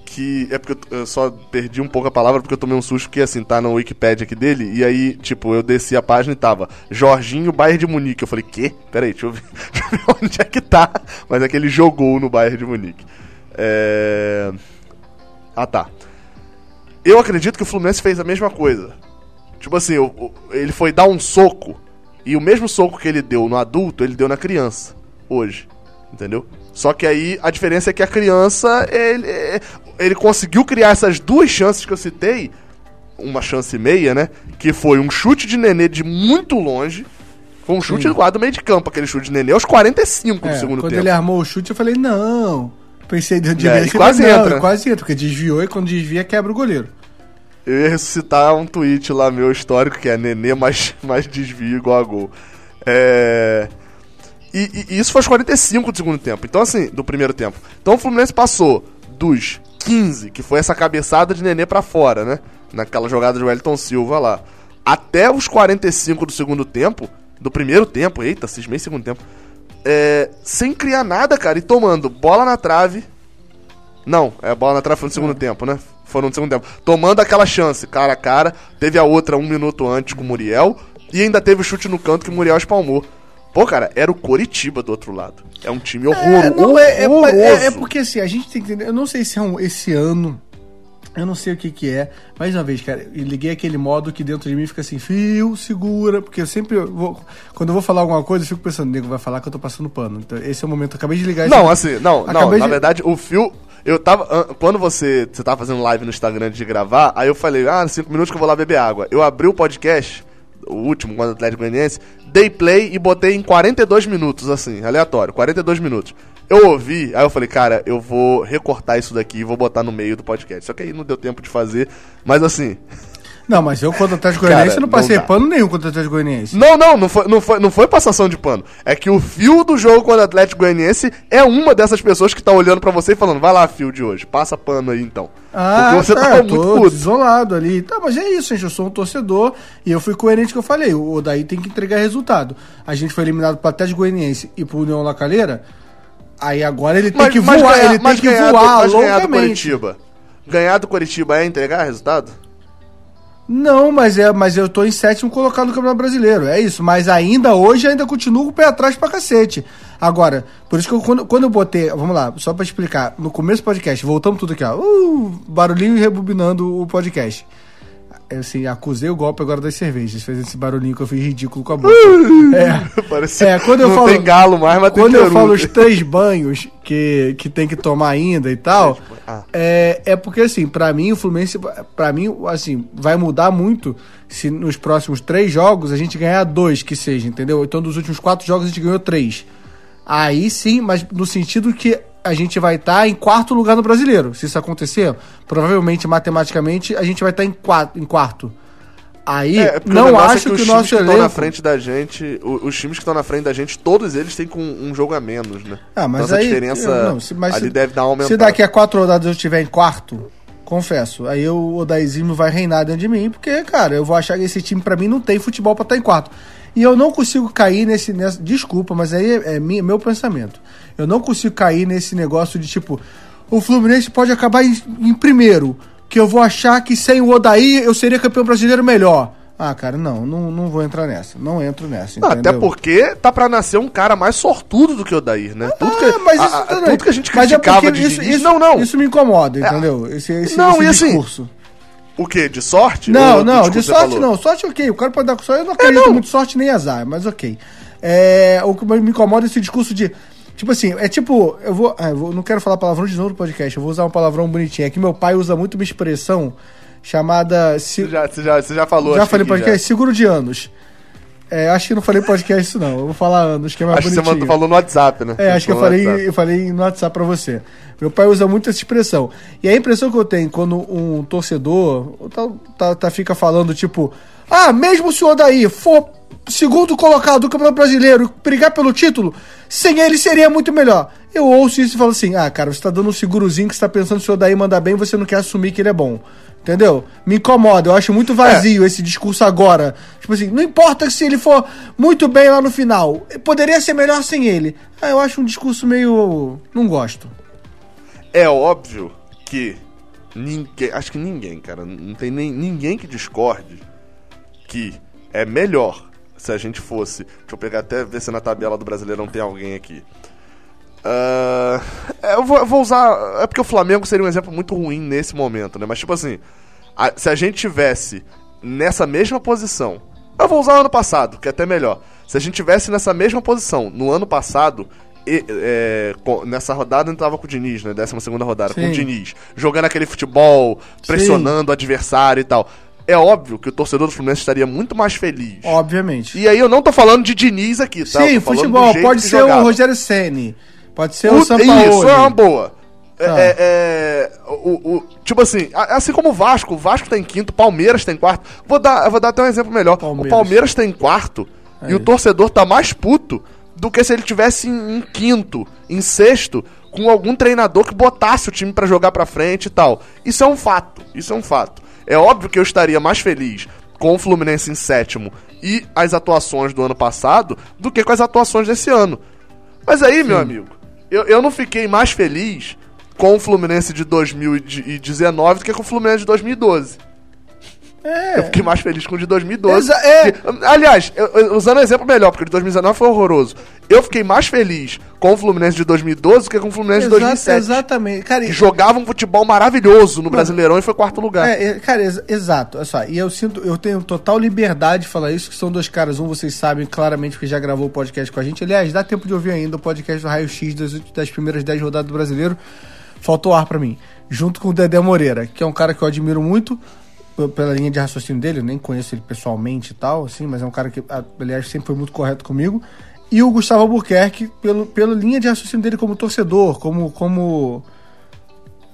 que. É porque eu, eu só perdi um pouco a palavra porque eu tomei um susto que, assim, tá no Wikipedia aqui dele. E aí, tipo, eu desci a página e tava Jorginho Bayern de Munique. Eu falei, quê? Peraí, deixa eu ver, <laughs> deixa eu ver onde é que tá. Mas é que ele jogou no Bayern de Munique. É. Ah, tá. Eu acredito que o Fluminense fez a mesma coisa. Tipo assim, ele foi dar um soco e o mesmo soco que ele deu no adulto, ele deu na criança. Hoje. Entendeu? Só que aí a diferença é que a criança, ele, ele conseguiu criar essas duas chances que eu citei. Uma chance e meia, né? Que foi um chute de nenê de muito longe. Foi um chute do meio de campo, aquele chute de nenê aos 45 do É, segundo quando tempo. ele armou o chute, eu falei, não. Pensei de É, quase não, entra. Quase entra, porque desviou e quando desvia quebra o goleiro. Eu ia ressuscitar um tweet lá meu histórico, que é Nenê mais, mais desvio igual a gol. É... E, e- e isso foi aos 45 do segundo tempo. Então, assim, do primeiro tempo. Então o Fluminense passou dos 15, que foi essa cabeçada de Nenê pra fora, né? Naquela jogada de Wellington Silva lá. Até os 45 do segundo tempo, do primeiro tempo, eita, cismei segundo tempo. É, sem criar nada, cara, e tomando bola na trave, não, é bola na trave foi no segundo tempo, né? Foram no segundo tempo. Tomando aquela chance, cara a cara. Teve a outra um minuto antes com o Muriel. E ainda teve o chute no canto que o Muriel espalmou. Pô, cara, era o Coritiba do outro lado. É um time horror, É, não, é, é, horroroso. é- é porque assim, a gente tem que entender. Eu não sei se é um, esse ano. Eu não sei o que que é. Mais uma vez, cara, eu liguei aquele modo que dentro de mim fica assim, fio, segura, porque eu sempre vou. Quando eu vou falar alguma coisa, eu fico pensando, nego vai falar que eu tô passando pano. Então, esse é o momento. Eu acabei de ligar Não, assim, não, não. Acabei Na de- verdade, o fio. Eu tava. an- Quando você, você tava fazendo live no Instagram de gravar, aí eu falei, ah, cinco minutos que eu vou lá beber água. Eu abri o podcast, o último, quando o Atlético Goianiense, dei play e botei em 42 minutos, assim, aleatório, 42 minutos. Eu ouvi, aí eu falei, cara, eu vou recortar isso daqui e vou botar no meio do podcast. Só que aí não deu tempo de fazer, mas assim. Não, mas eu contra o Atlético Goianiense não passei não pano nenhum contra o Atlético Goianiense. Não, não, não foi, não, foi, não foi passação de pano. É que o fio do jogo contra o Atlético Goianiense é uma dessas pessoas que tá olhando pra você e falando, vai lá, fio de hoje, passa pano aí então. Ah, Porque você tá, tava eu muito puto. isolado ali. Tá, mas é isso, gente. Eu sou um torcedor e eu fui coerente com o que eu falei. O Odaí tem que entregar resultado. A gente foi eliminado pro Atlético Goianiense e pro União La Calheira. Aí agora ele tem que voar, ganhar- ele tem mas que ganhar do- voar mas ganhar do loucamente. Curitiba. Ganhar do Curitiba é entregar resultado? Não, mas é, mas eu tô em sétimo colocado no Campeonato Brasileiro. É isso. Mas ainda hoje ainda continuo com o pé atrás pra cacete. Agora, por isso que eu, quando, quando eu botei. Vamos lá, só pra explicar. No começo do podcast, voltamos tudo aqui, ó. Uh, barulhinho rebobinando o podcast. Eu, assim, acusei o golpe agora das cervejas. Fez esse barulhinho que eu fiz ridículo com a boca. é. Parece É, quando eu não falo- tem galo mais, mas tem Quando eu falo os três banhos que, que tem que tomar ainda e tal, Ah. é, é porque assim, pra mim o Fluminense, pra mim, assim, vai mudar muito se nos próximos três jogos a gente ganhar dois que seja, entendeu? Então dos últimos quatro jogos a gente ganhou três. Aí sim, mas no sentido que a gente vai estar em quarto lugar no brasileiro. Se isso acontecer, provavelmente, matematicamente, a gente vai estar em, quarto, em quarto. Aí, É, o não é acho que, os o nosso que estão elenco... na frente da gente, o- os times que estão na frente da gente, todos eles têm com um jogo a menos, né? Ah, mas então essa aí, diferença eu- não, se- ali se- deve dar uma aumentada. Se daqui a quatro rodadas eu estiver em quarto, confesso, aí eu- o Odaizinho vai reinar dentro de mim, porque, cara, eu vou achar que esse time pra mim não tem futebol pra estar em quarto. E eu não consigo cair nesse. nessa- desculpa, mas aí é, é mi- meu pensamento. Eu não consigo cair nesse negócio de tipo, o Fluminense pode acabar em, em primeiro, que eu vou achar que sem o Odaí eu seria campeão brasileiro melhor. Ah, cara, não, não, não vou entrar nessa. Não entro nessa. Não, até porque tá pra nascer um cara mais sortudo do que o Dair, né? Tudo que, Ah, mas isso a- tudo que a gente Mas é criticava de isso, isso, Não, não. Isso me incomoda, entendeu? Esse, esse, Não, esse e assim, discurso. O quê? De sorte? Não, não, de discurso sorte não. Sorte ok. O cara pode dar com sorte. Eu não acredito não. muito sorte nem azar, mas ok. É, o que me incomoda é esse discurso de. Tipo assim, é tipo. Eu vou. ah, eu vou- não quero falar palavrão de novo no podcast. Eu vou usar um palavrão bonitinho. É que meu pai usa muito uma expressão chamada. se- Você já, você já, você já falou. já falei podcast? Seguro de anos. É, acho que não falei podcast isso não. Eu vou falar anos, que é mais Acho que você bonitinho. falou no WhatsApp, né? É, acho que eu no falei, WhatsApp. eu falei no WhatsApp pra você. Meu pai usa muito essa expressão. E a impressão que eu tenho quando um torcedor tá, tá- tá- fica falando, tipo, ah, mesmo se o Odaí for segundo colocado do Campeonato Brasileiro e brigar pelo título, sem ele seria muito melhor. Eu ouço isso e falo assim, ah, cara, você tá dando um segurozinho que você tá pensando se o Odaí mandar bem você não quer assumir que ele é bom. Entendeu? Me incomoda, eu acho muito vazio esse discurso agora. Tipo assim, não importa se ele for muito bem lá no final, poderia ser melhor sem ele. Ah, eu acho um discurso meio. Não gosto. É óbvio que ninguém, acho que ninguém, cara, não tem nem ninguém que discorde que é melhor se a gente fosse. Deixa eu pegar até ver se na tabela do Brasileirão tem alguém aqui. É, eu, vou, eu vou usar. É porque o Flamengo seria um exemplo muito ruim nesse momento, né? Mas tipo assim, a- se a gente tivesse nessa mesma posição. Eu vou usar o ano passado, que é até melhor. Se a gente tivesse nessa mesma posição no ano passado, e, é, com- nessa rodada entrava com o Diniz, né? Décima segunda rodada, com Sim. o Diniz. Jogando aquele futebol, pressionando o adversário e tal. É óbvio que o torcedor do Fluminense estaria muito mais feliz. Obviamente. E aí eu não tô falando de Diniz aqui, tá? Sim, futebol. Pode ser jogava. o Rogério Ceni Pode ser O- o Sampaoli. Isso, é uma boa. É, Ah. é, é, o, o- tipo assim, a- assim como o Vasco, o Vasco tá em quinto, o Palmeiras tá em quarto. Vou dar, vou dar até um exemplo melhor. Palmeiras. O Palmeiras tá em quarto e o torcedor tá mais puto do que se ele tivesse em, em quinto, em sexto, com algum treinador que botasse o time pra jogar pra frente e tal. Isso é um fato, isso é um fato. É óbvio que eu estaria mais feliz com o Fluminense em sétimo e as atuações do ano passado do que com as atuações desse ano. Mas aí, meu amigo, eu, eu não fiquei mais feliz com o Fluminense de 2019 do que com o Fluminense de 2012. É. Eu fiquei mais feliz com o de 2012. Exa- é. Que- aliás, eu- eu- usando um exemplo melhor, porque o de 2019 foi horroroso. Eu fiquei mais feliz com o Fluminense de 2012 do que com o Fluminense de Exa- 2007. Exatamente. Cara, Que jogava um futebol maravilhoso no Brasileirão e foi quarto lugar. É, é, cara, ex- exato. Olha só, e eu sinto, eu tenho total liberdade de falar isso, que são dois caras. Um, vocês sabem claramente, porque já gravou o podcast com a gente. Aliás, dá tempo de ouvir ainda o podcast do Raio X das, das primeiras 10 rodadas do brasileiro. Faltou ar pra mim. Junto com o Dedé Moreira, que é um cara que eu admiro muito pela linha de raciocínio dele, eu nem conheço ele pessoalmente e tal, assim, mas é um cara que, aliás, sempre foi muito correto comigo. E o Gustavo Albuquerque, pelo, pela linha de raciocínio dele como torcedor, como. como...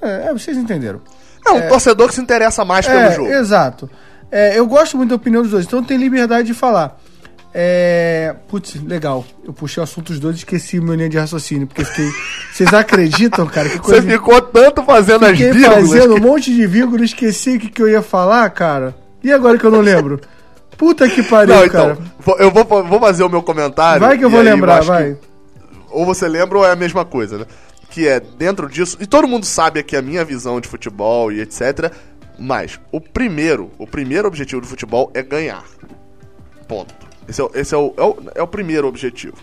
É, é, vocês entenderam. É um torcedor que se interessa mais pelo É, jogo. exato. É, eu gosto muito da opinião dos dois, então tem liberdade de falar. É. Putz, legal. Eu puxei o assunto dos dois e esqueci o meu linha de raciocínio, porque fiquei. <laughs> Vocês acreditam, cara? Que Você coisa. ficou tanto fazendo as Fiquei vírgulas fazendo um que- monte de vírgula, esqueci o que, que eu ia falar, cara. E agora que eu não lembro? Puta que pariu, Não, cara. então, vou- eu vou, vou fazer o meu comentário. Vai que eu vou lembrar, que vai. ou você lembra ou é a mesma coisa, né? Que é dentro disso, e todo mundo sabe aqui a minha visão de futebol e etc. Mas o primeiro, o primeiro objetivo do futebol é ganhar. Ponto. Esse é, o- esse é, o, é, o, é o primeiro objetivo.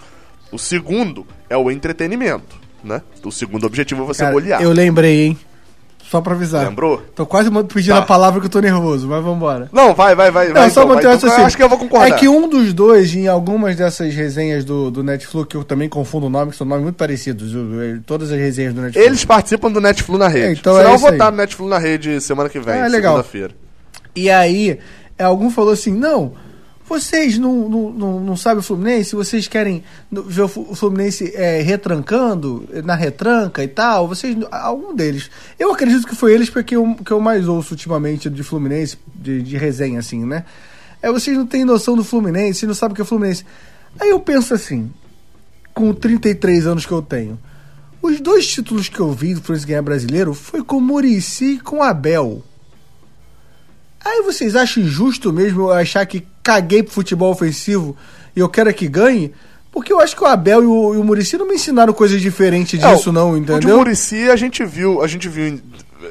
O segundo é o entretenimento, né? O segundo objetivo é você Cara, golear. eu lembrei, hein? Só pra avisar. Lembrou? Tô quase pedindo Tá. a palavra que eu tô nervoso, mas vambora. Não, vai, vai, vai. Não, vai, só então, vai, manter então, eu acho que eu vou concordar. É que um dos dois, em algumas dessas resenhas do, do Netflix, que eu também confundo o nome, que são nomes muito parecidos, todas as resenhas do Netflix. Eles participam do Netflix na rede. É, então Senão é eu vou estar no Netflix na rede semana que vem, Ah, legal. segunda-feira. E aí, é, algum falou assim: não, vocês não, não, não, não sabem o Fluminense, vocês querem ver o Fluminense é, retrancando, na retranca e tal, vocês. Algum deles. Eu acredito que foi eles porque eu, que eu mais ouço ultimamente de Fluminense, de, de resenha, assim, né? É, vocês não têm noção do Fluminense, não sabem o que é Fluminense. Aí eu penso assim, com 33 anos que eu tenho. Os dois títulos que eu vi do Fluminense ganhar brasileiro foi com Murici e com Abel. Aí vocês acham justo mesmo eu achar que caguei pro futebol ofensivo e eu quero é que ganhe? Porque eu acho que o Abel e o, e o Murici não me ensinaram coisas diferentes É, disso, não, O de entendeu? Murici a gente viu, a gente viu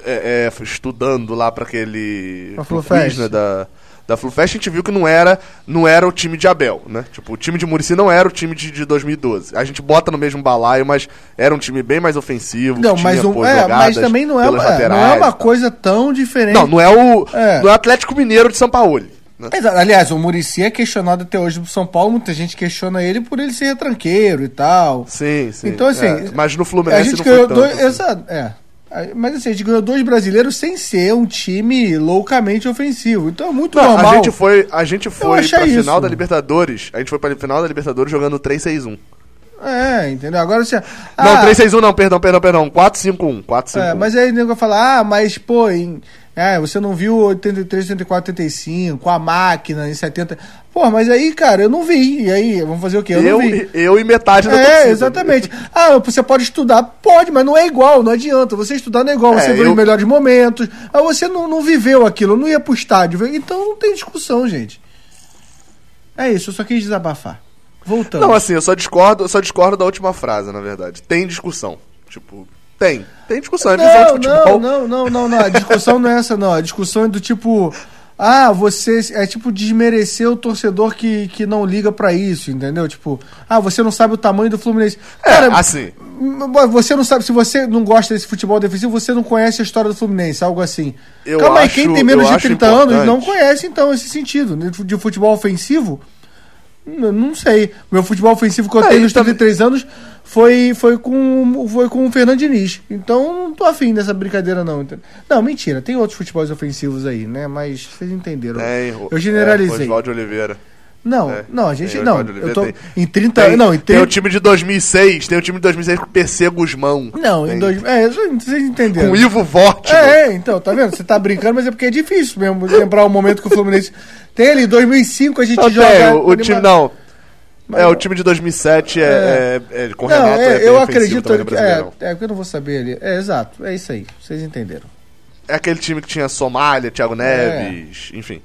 é, é, estudando lá pra aquele Pra pro quiz, né, da da Flufest, a gente viu que não era, não era o time de Abel, né? Tipo, o time de Murici não era o time de, de 2012. A gente bota no mesmo balaio, mas era um time bem mais ofensivo. Não, mas, um, é, mas também não é, uma, é, não é uma coisa tão diferente. Não, não é o, É. não é o Atlético Mineiro de São Paulo. Né? Aliás, o Murici é questionado até hoje no São Paulo, muita gente questiona ele por ele ser retranqueiro e tal. Sim, sim. Então, assim, é, mas no a Fluminense gente não ganhou foi tanto, dois. assim. Exato, é. Mas assim, a gente ganhou dois brasileiros sem ser um time loucamente ofensivo. Então é muito Não, normal. a gente foi, a gente foi pra isso. final da Libertadores. A gente foi pra final da Libertadores jogando 3-6-1. É, entendeu? Agora você. Não, ah, 3-6-1 não, perdão, perdão, perdão. 4-5-1. 4-5-1. É, mas aí o nego vai falar, ah, mas pô, em, é, você não viu 83, 84, 85, a máquina em 70. Pô, mas aí, cara, eu não vi. E aí, vamos fazer o quê? Eu, eu, não vi. eu e metade da É, torcida. exatamente. Ah, você pode estudar? Pode, mas não é igual, não adianta. Você estudar não é igual, É, você vê eu- os melhores momentos. Ah, você não, não viveu aquilo, não ia pro estádio. Então não tem discussão, gente. É isso, eu só quis desabafar. Voltando. Não, assim, eu só discordo, eu só discordo da última frase, na verdade. Tem discussão. Tipo, tem. Tem discussão. É Não, futebol. não, não, não, não, não. A discussão não é essa, não. A discussão é do tipo. Ah, você. É tipo desmerecer o torcedor que, que não liga pra isso, entendeu? Tipo, ah, você não sabe o tamanho do Fluminense. É, Cara, assim. você não sabe. Se você não gosta desse futebol defensivo, você não conhece a história do Fluminense, algo assim. Eu Calma aí, acho- quem tem menos de acho 30 anos não conhece, então, esse sentido. De futebol ofensivo. Não sei. Meu futebol ofensivo que eu É, tenho nos também- 33 anos foi, foi, com, foi com o Fernando Diniz. Então não tô afim dessa brincadeira, não. Não, mentira. Tem outros futebols ofensivos aí, né? Mas vocês entenderam. Tem. eu generalizei. É, Oswaldo Oliveira. Não, É, não, a gente. tem o Não, eu tô. tem- Em 30. Tem, não, em tem o 30. time de 2006, tem o time de 2006 com PC Guzmão. Não, tem, em dois. É, vocês entenderam. Com Ivo Vortman. É, é, então, tá vendo? Você tá brincando, mas é porque é difícil mesmo lembrar o momento que o Fluminense. Tem ali, 2005 a gente Não, joga. tem, o, o time não. Mas é, o time de 2007 é, é, é, com o Não, Renato é, é eu acredito que. É, é, porque eu não vou saber ali. É, exato, é isso aí. Vocês entenderam. É aquele time que tinha Somália, Thiago Neves, enfim.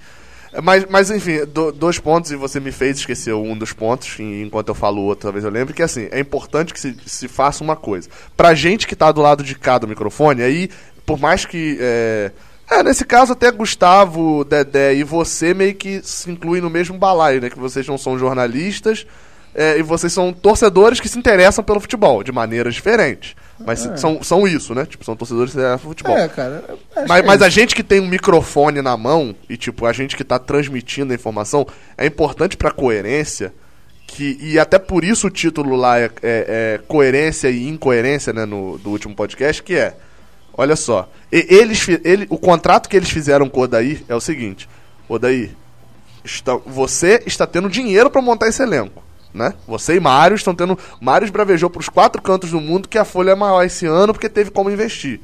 Mas, mas enfim, do- dois pontos e você me fez esquecer um dos pontos, enquanto eu falo o outro, talvez eu lembre, que assim, é importante que se, se faça uma coisa. Pra gente que tá do lado de cá do microfone, aí, por mais que. É, é, nesse caso até Gustavo, Dedé e você meio que se incluem no mesmo balaio, né? Que vocês não são jornalistas é, e vocês são torcedores que se interessam pelo futebol, de maneiras diferentes. Mas são, são isso, né? Tipo, são torcedores interessam pelo futebol. É, cara. Mas, é mas a gente que tem um microfone na mão e, tipo, a gente que tá transmitindo a informação, é importante pra coerência. Que, e até por isso o título lá é, é- é coerência e incoerência, né, no, do último podcast, que é. Olha só. Eles, ele, o contrato que eles fizeram com o Odair é o seguinte: Odair, está, você está tendo dinheiro pra montar esse elenco. Né? Você e Mário estão tendo. Mário bravejou pros quatro cantos do mundo que a folha é maior esse ano porque teve como investir.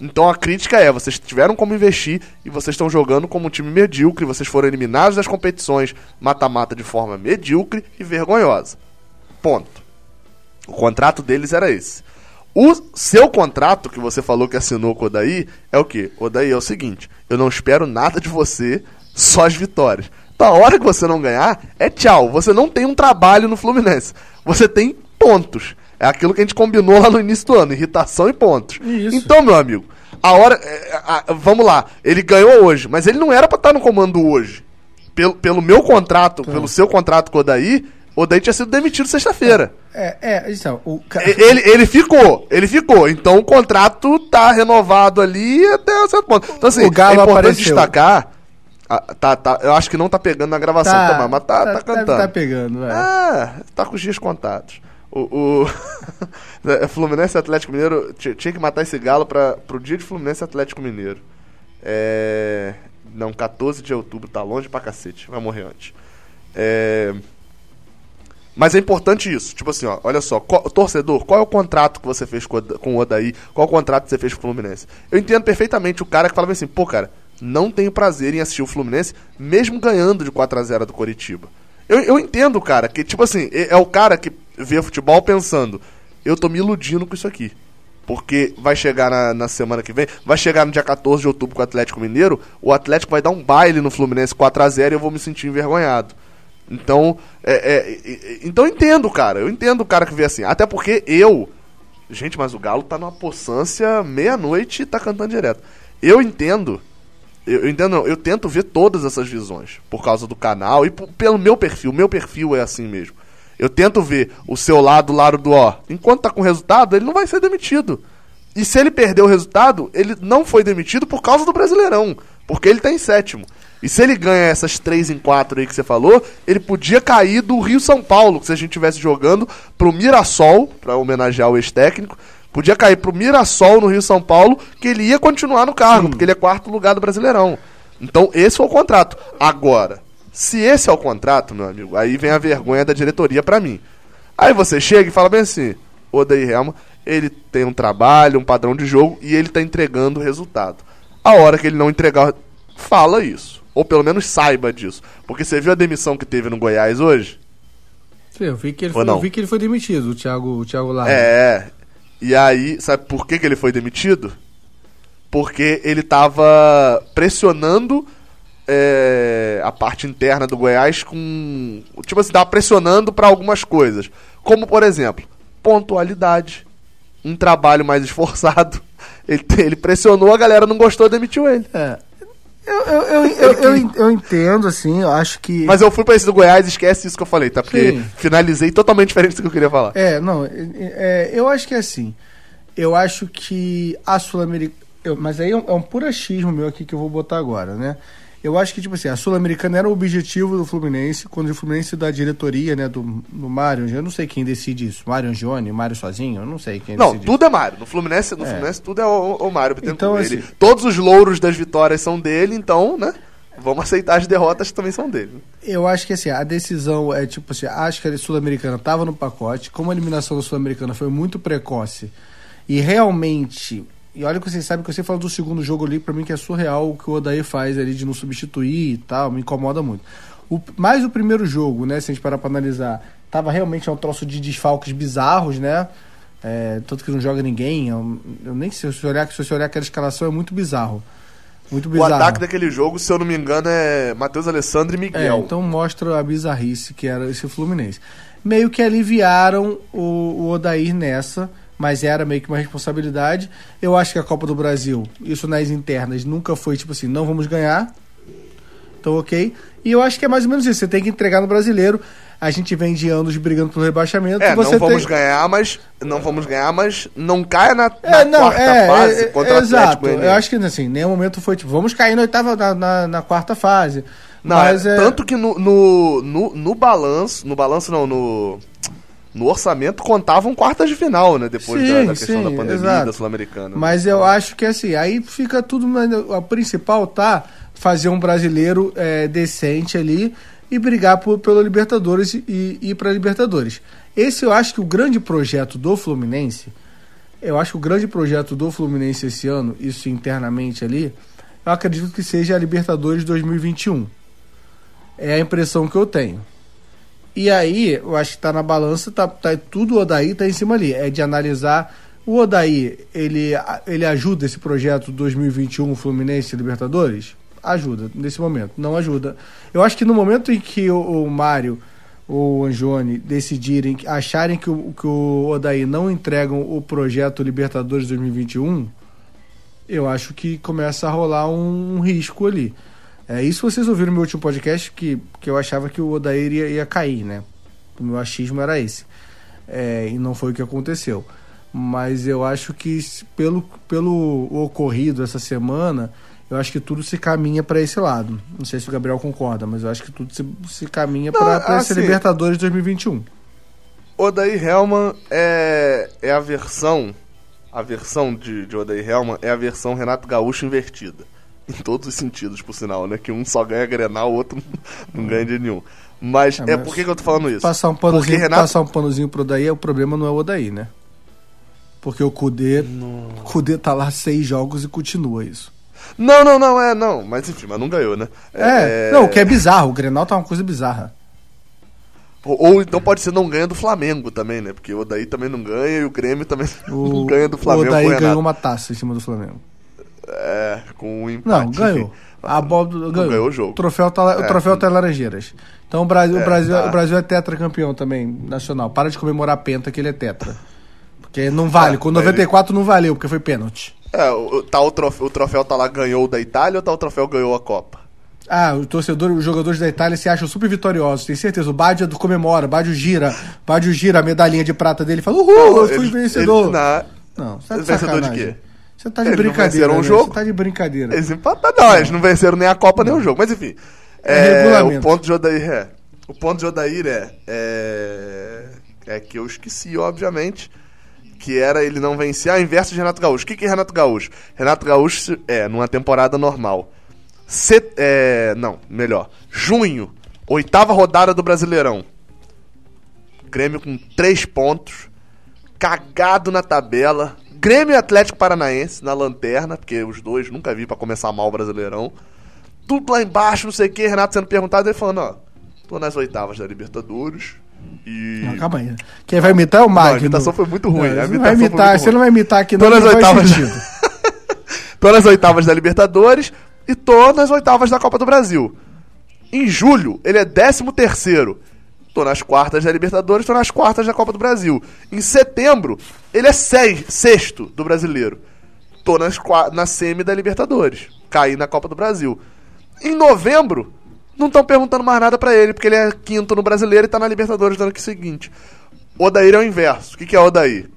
Então a crítica é: vocês tiveram como investir e vocês estão jogando como um time medíocre, vocês foram eliminados das competições mata-mata de forma medíocre e vergonhosa. Ponto. O contrato deles era esse. O seu contrato, que você falou que assinou com o Odaí, é o quê? Odaí é o seguinte: eu não espero nada de você, só as vitórias. Então, a hora que você não ganhar, é tchau. Você não tem um trabalho no Fluminense. Você tem pontos. É aquilo que a gente combinou lá no início do ano: irritação e pontos. Isso. Então, meu amigo, a hora. é, a- vamos lá, ele ganhou hoje, mas ele não era pra estar no comando hoje. Pelo, pelo meu contrato, pelo seu contrato com o Odaí, o Odaí tinha sido demitido sexta-feira. É, é, então, o Ele, ele ficou, ele ficou. Então o contrato tá renovado ali até certo ponto. Então, assim, O Galo é importante apareceu. destacar. Ah, tá, tá, eu acho que não tá pegando na gravação, tá, mas tá, tá, deve cantando. tá pegando, é. Ah, tá com os dias contados. O, o <laughs> Fluminense e Atlético Mineiro ti- tinha que matar esse galo para pro dia de Fluminense Atlético Mineiro. É, não, 14 de outubro, tá longe pra cacete, vai morrer antes. É, mas é importante isso. Tipo assim, ó, olha só, qual- torcedor, qual é o contrato que você fez com, o Oda- com o Odaí? Qual é o contrato que você fez com o Fluminense? Eu entendo perfeitamente o cara que falava assim, pô, cara, não tenho prazer em assistir o Fluminense, mesmo ganhando de 4 a 0 do Coritiba. Eu, eu entendo, cara, que, tipo assim, é, é o cara que vê futebol pensando, eu tô me iludindo com isso aqui. Porque vai chegar na, na semana que vem, vai chegar no dia 14 de outubro com o Atlético Mineiro, o Atlético vai dar um baile no Fluminense 4 a 0 e eu vou me sentir envergonhado. Então, é, é, então eu entendo, cara. Eu entendo o cara que vê assim. Até porque eu. Gente, mas o Galo tá numa poçância meia-noite e tá cantando direto. Eu entendo. Eu, eu entendo, não, eu tento ver todas essas visões. Por causa do canal e pelo meu perfil. Meu perfil é assim mesmo. Eu tento ver o seu lado, o lado do ó. Enquanto tá com resultado, ele não vai ser demitido. E se ele perder o resultado, ele não foi demitido por causa do Brasileirão. Porque ele tá em sétimo. E se ele ganha essas três em quatro aí que você falou, ele podia cair do Rio São Paulo, se a gente tivesse jogando pro Mirassol, pra homenagear o ex-técnico, podia cair pro Mirassol no Rio São Paulo, que ele ia continuar no cargo, porque ele é quarto lugar do Brasileirão. Então esse foi o contrato. Agora, se esse é o contrato, meu amigo, aí vem a vergonha da diretoria pra mim. Aí você chega e fala bem assim, o Odair Helma, ele tem um trabalho, um padrão de jogo e ele tá entregando o resultado. A hora que ele não entregar, fala isso. Ou pelo menos saiba disso. Porque você viu a demissão que teve no Goiás hoje? Eu vi que ele foi, vi que ele foi demitido, o Thiago, o Thiago Lara. É. E aí, sabe por que, que ele foi demitido? Porque ele tava pressionando é, a parte interna do Goiás com. Tipo assim, tava pressionando pra algumas coisas. Como, por exemplo, pontualidade. Um trabalho mais <laughs> esforçado. Ele, ele pressionou, a galera não gostou, demitiu ele. É. Eu, eu, eu, eu, eu, entendo, assim, eu acho que. Mas eu fui pra esse do Goiás, esquece isso que eu falei, tá? Porque Sim. finalizei totalmente <laughs> diferente do que eu queria falar. É, não, é, é, eu acho que é assim. Eu acho que a Sul-Americana. Mas aí é um, é um puro achismo meu aqui que eu vou botar agora, né? Eu acho que, tipo assim, a Sul-Americana era o objetivo do Fluminense, quando o Fluminense da diretoria, né, do, do Mário, eu não sei quem decide isso. Mário Angione, Mário sozinho, eu não sei quem Não, decide tudo é Mário. No Fluminense, no Fluminense tudo é o, o Mário. Então, ele, assim- todos os louros das vitórias são dele, então, né? vamos aceitar as derrotas que também são dele. Eu acho que assim, a decisão é tipo assim, acho que a Sul-Americana estava no pacote, como a eliminação da Sul-Americana foi muito precoce e realmente. E olha que vocês sabem que você falou do segundo jogo ali, pra mim que é surreal o que o Odair faz ali de não substituir e tal, me incomoda muito. O, mais o primeiro jogo, né, se a gente parar pra analisar, tava realmente um troço de desfalques bizarros, né? É, tanto que não joga ninguém. Eu, eu nem sei se você olhar, se você olhar aquela escalação é muito bizarro. Muito bizarro. O ataque daquele jogo, se eu não me engano, é Matheus Alessandro e Miguel. É, então mostra a bizarrice que era esse Fluminense. Meio que aliviaram o, o Odair nessa, mas era meio que uma responsabilidade. Eu acho que a Copa do Brasil, isso nas internas, nunca foi tipo assim, não vamos ganhar. Então, ok. E eu acho que é mais ou menos isso. Você tem que entregar no brasileiro. A gente vem de anos brigando pelo rebaixamento. É, não vamos tem... ganhar, mas não vamos ganhar, mas não caia na, É, na não, quarta é, fase é, contra é, Exato. Eu acho que assim, em nenhum momento foi tipo, vamos cair na oitava, na, na, na quarta fase. Não, Mas é, é, tanto que no, no, no, no balanço, no balanço não, no, no orçamento contavam quartas de final, né? Depois Sim, da, da questão sim, da pandemia exato. da Sul-Americana. Mas eu acho que assim, aí fica tudo. A principal tá fazer um brasileiro é, decente ali e brigar por, pelo Libertadores e e ir para Libertadores. Esse eu acho que o grande projeto do Fluminense, eu acho que o grande projeto do Fluminense esse ano, isso internamente ali, eu acredito que seja a Libertadores 2021. É a impressão que eu tenho. E aí, eu acho que tá na balança, tá, tá tudo o Odaí tá em cima ali. É de analisar. O Odaí, ele, ele ajuda esse projeto 2021 Fluminense Libertadores? Ajuda, nesse momento. Não ajuda. Eu acho que no momento em que o, o Mário ou o Anjone decidirem, acharem que o, que o Odaí não entregam o projeto Libertadores 2021, eu acho que começa a rolar um, risco ali. É, isso vocês ouviram no meu último podcast, que, que eu achava que o Odair ia, ia cair, né? O meu achismo era esse. É, e não foi o que aconteceu. Mas eu acho que pelo, pelo ocorrido essa semana, eu acho que tudo se caminha para esse lado. Não sei se o Gabriel concorda, mas eu acho que tudo se, se caminha para esse assim- Libertadores 2021. Odair Helman é, é a versão. A versão de, de Odair Helman é a versão Renato Gaúcho invertida. <laughs> Em todos os sentidos, por sinal, né? Que um só ganha Grenal, o outro <laughs> não ganha de nenhum. Mas, É, é, mas por que, que eu tô falando isso? Passar um Porque panozinho, Renato- passar um panozinho pro Odaí, o problema não é o Odaí, né? Porque o Kudê, o Kudê tá lá seis jogos e continua isso. Não, não, não, é, não. Mas enfim, mas não ganhou, né? É, não, o que é bizarro, o Grenal tá uma coisa bizarra. Ou, ou então pode ser não ganha do Flamengo também, né? Porque o Odair também não ganha e o Grêmio também O, <laughs> não ganha do Flamengo. o Renato. ganhou uma taça em cima do Flamengo. É, com um empate. Não, ganhou. A bola do, ganhou. ganhou o jogo. O troféu tá, lá- o É. troféu tá em Laranjeiras. Então o Brasil, É, o Brasil, tá. o Brasil é tetracampeão também, nacional. Para de comemorar a penta que ele é tetra. Porque não vale. É, Com mas 94 não valeu, porque foi pênalti. É, o, tá o, troféu, o troféu tá lá, ganhou o da Itália ou tá o troféu ganhou a Copa? Ah, o torcedor, os jogadores da Itália se acham super vitoriosos, tem certeza. O Baggio comemora, o Baggio gira, o Baggio gira a medalhinha de prata dele e fala: Uhul, eu fui Eles- vencedor. eles- na- Não, você tá de Vencedor de sacanagem. quê? Você tá de Eles não brincadeira. venceram o né? jogo? Você tá de brincadeira. Eles empataram. Não, eles não venceram nem a Copa nem o jogo. Mas enfim. É É, o ponto de Odair é. O ponto de Odair é, é. É que eu esqueci, obviamente. Que era ele não vencer a inverso de Renato Gaúcho. O que, que é Renato Gaúcho? Renato Gaúcho é, numa temporada normal. Set, é, não, melhor. Junho, oitava rodada do Brasileirão. Grêmio com três pontos. Cagado na tabela. Grêmio e Atlético Paranaense na lanterna, porque os dois nunca vi pra começar mal o Brasileirão. Tudo lá embaixo, não sei o que. Renato sendo perguntado, ele falando: Ó, tô nas oitavas da Libertadores. E. Não, calma aí. Quem vai imitar é o Magno. a imitação foi muito ruim, Não, não vai imitar, muito você não vai imitar aqui, Tô não, nas não faz oitavas. <laughs> tô nas oitavas da Libertadores e tô nas oitavas da Copa do Brasil. Em julho, ele é 13 terceiro. Tô nas quartas da Libertadores, tô nas quartas da Copa do Brasil. Em setembro, ele é seis, sexto do brasileiro. Tô nas, na semi da Libertadores. Caí na Copa do Brasil. Em novembro, não estão perguntando mais nada pra ele, porque ele é quinto no brasileiro e tá na Libertadores do ano seguinte. Odair é o inverso. O que, que é Odair?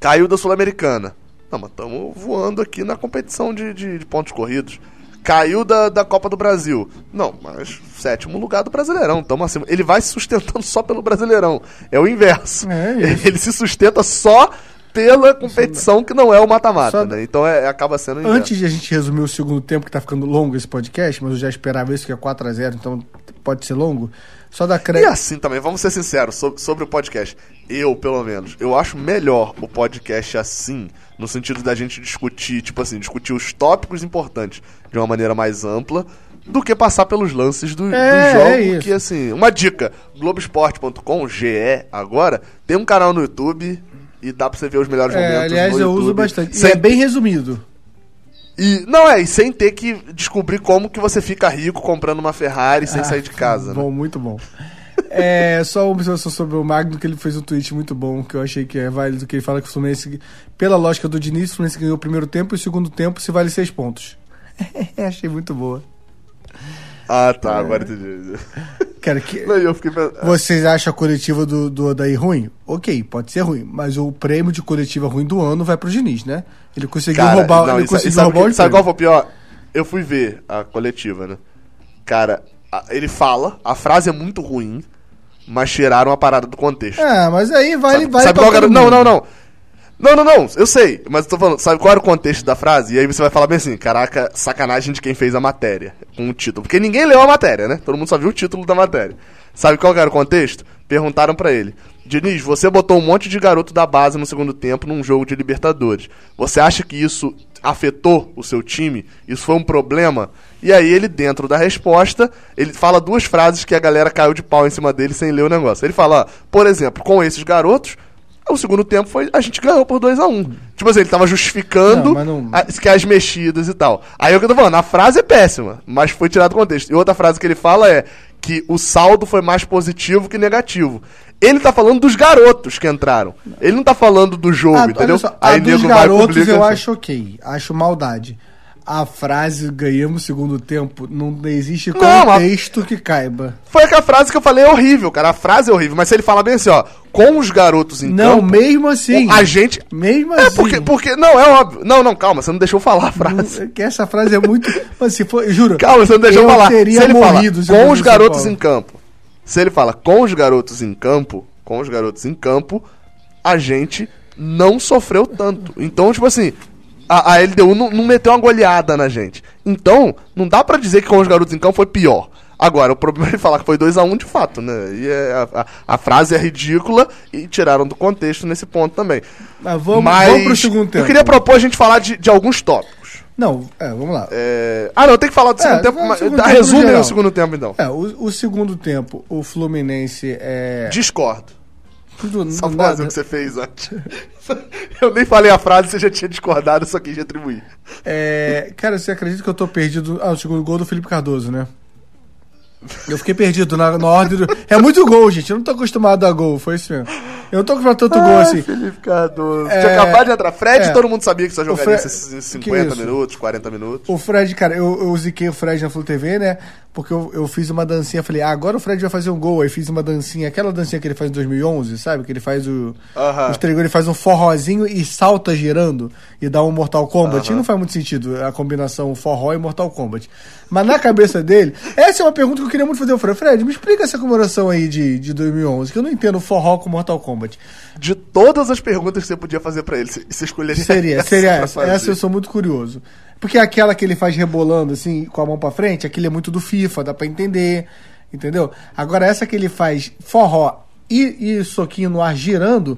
Caiu da Sul-Americana. Não, mas estamos voando aqui na competição de, de- de pontos corridos. Caiu da, da Copa do Brasil. Não, mas sétimo lugar do Brasileirão. Estamos acima. Ele vai se sustentando só pelo Brasileirão. É o inverso. É <laughs> isso. Ele se sustenta só pela competição que não é o mata-mata, né? Então é, acaba sendo. Antes de a gente resumir o segundo tempo, que tá ficando longo esse podcast, mas eu já esperava isso, que é 4x0, então pode ser longo. Só da E crédito. assim também, vamos ser sinceros sobre, sobre o podcast. Eu, pelo menos, eu acho melhor o podcast assim, no sentido da gente discutir, tipo assim, discutir os tópicos importantes de uma maneira mais ampla, do que passar pelos lances do, do É, jogo. é que assim, uma dica: Globoesporte.com, GE agora, tem um canal no YouTube e dá pra você ver os melhores É, momentos. aliás, eu YouTube, uso bastante. E Sem é bem resumido. E, não, é, e sem ter que descobrir como que você fica rico comprando uma Ferrari sem Ah, sair de casa, Bom, né? muito bom. É, só uma observação sobre o Magno, que ele fez um tweet muito bom, que eu achei que é válido, que ele fala que o Fluminense, pela lógica do Diniz, o Fluminense ganhou o primeiro tempo e o segundo tempo se vale seis pontos. <laughs> achei muito boa. Ah, É. tá, agora entendi. <laughs> Cara, que, Não, eu fiquei vocês acham a coletiva do, do Odair ruim? Ok, pode ser ruim, mas o prêmio de coletiva ruim do ano vai pro Diniz, né? Ele conseguiu Cara, roubar, não, ele e conseguiu sabe, roubar que- o sabe qual foi o pior? Eu fui ver a coletiva, né? Cara, ele fala, a frase é muito ruim, mas tiraram a parada do contexto. Ah, mas aí vale, sabe vale sabe pra qual? Não, não, não. Não, não, não, eu sei, mas eu tô falando, sabe qual era o contexto da frase? E aí você vai falar bem assim, caraca, sacanagem de quem fez a matéria, com o título. Porque ninguém leu a matéria, né? Todo mundo só viu o título da matéria. Sabe qual era o contexto? Perguntaram pra ele, Diniz, você botou um monte de garoto da base no segundo tempo num jogo de Libertadores. Você acha que isso afetou o seu time? Isso foi um problema? E aí ele, dentro da resposta, ele fala duas frases que a galera caiu de pau em cima dele sem ler o negócio. Ele fala, por exemplo, com esses garotos, o segundo tempo foi. A gente ganhou por 2 a 1 um. Tipo assim, ele tava justificando Não, não- a- que as mexidas e tal. Aí é o que eu tô falando, a frase é péssima, mas foi tirado do contexto. E outra frase que ele fala é que o saldo foi mais positivo que negativo. Ele tá falando dos garotos que entraram. Ele não tá falando do jogo, Ah, entendeu? olha só, a dos nego vai e garotos eu assim. acho ok, acho maldade. A frase ganhamos segundo tempo, não existe Não, a- contexto que caiba. Foi aquela frase que eu falei, é horrível, cara. A frase é horrível, mas se ele fala bem assim, ó, com os garotos em Não, campo, mesmo assim. a gente. Mesmo É, assim. porque, porque. Não, é óbvio. Não, não, calma, você não deixou falar a frase. Não, que essa frase é muito. Mas se for, juro. Calma, você não deixou eu falar. teria Se ele fala morrido eu com os garotos em campo. Se ele fala com os garotos em campo, com os garotos em campo, a gente não sofreu tanto. Então, tipo assim, a, a LDU não, não meteu uma goleada na gente. Então, não dá pra dizer que com os garotos em campo foi pior. Agora, o problema é falar que foi 2x1 de fato, né? E é- a, a- a frase é ridícula e tiraram do contexto nesse ponto também. Mas vamos, Mas vamos pro segundo tempo. eu queria propor a gente falar de, de alguns tópicos. Não, é, vamos lá. É, Ah, não, tem que falar do É, segundo tempo. vamos mas- segundo dá tempo resumo no segundo tempo, então. É, o, o segundo tempo, o Fluminense é. Discordo. Tudo, Só do nada. o que você fez antes. <laughs> Eu nem falei a frase, você já tinha discordado, só quis retribuir. É, cara, você acredita que eu tô perdido? Ah, o segundo gol do Felipe Cardoso, né? Eu fiquei perdido na, na ordem do. É muito gol, gente. Eu não tô acostumado a gol, foi isso mesmo. Eu não tô acostumado a tanto gol assim. Felipe Cardoso. É, Tinha acabado de entrar. Fred, é. todo mundo sabia que só jogaria Fre- esses que 50 isso? minutos, 40 minutos. O Fred, cara, eu, eu ziquei o Fred na Flu TV, né? Porque eu, eu fiz uma dancinha, falei, ah, agora o Fred vai fazer um gol. Aí fiz uma dancinha, aquela dancinha que ele faz em 2011, sabe? Que ele faz o. Os três gols, ele faz um forrozinho e salta girando e dá um Mortal Kombat. E não faz muito sentido a combinação forró e Mortal Kombat. Mas na cabeça dele, essa é uma pergunta que eu queria muito fazer ao Fred. Fred, me explica essa comemoração aí de, de 2011, que eu não entendo forró com Mortal Kombat. De todas as perguntas que você podia fazer pra ele, você escolheria Seria, <laughs> essa seria essa. Essa eu sou muito curioso. Porque aquela que ele faz rebolando assim, com a mão pra frente, aquilo é muito do FIFA, dá pra entender. Entendeu? Agora, essa que ele faz forró e, e soquinho no ar girando,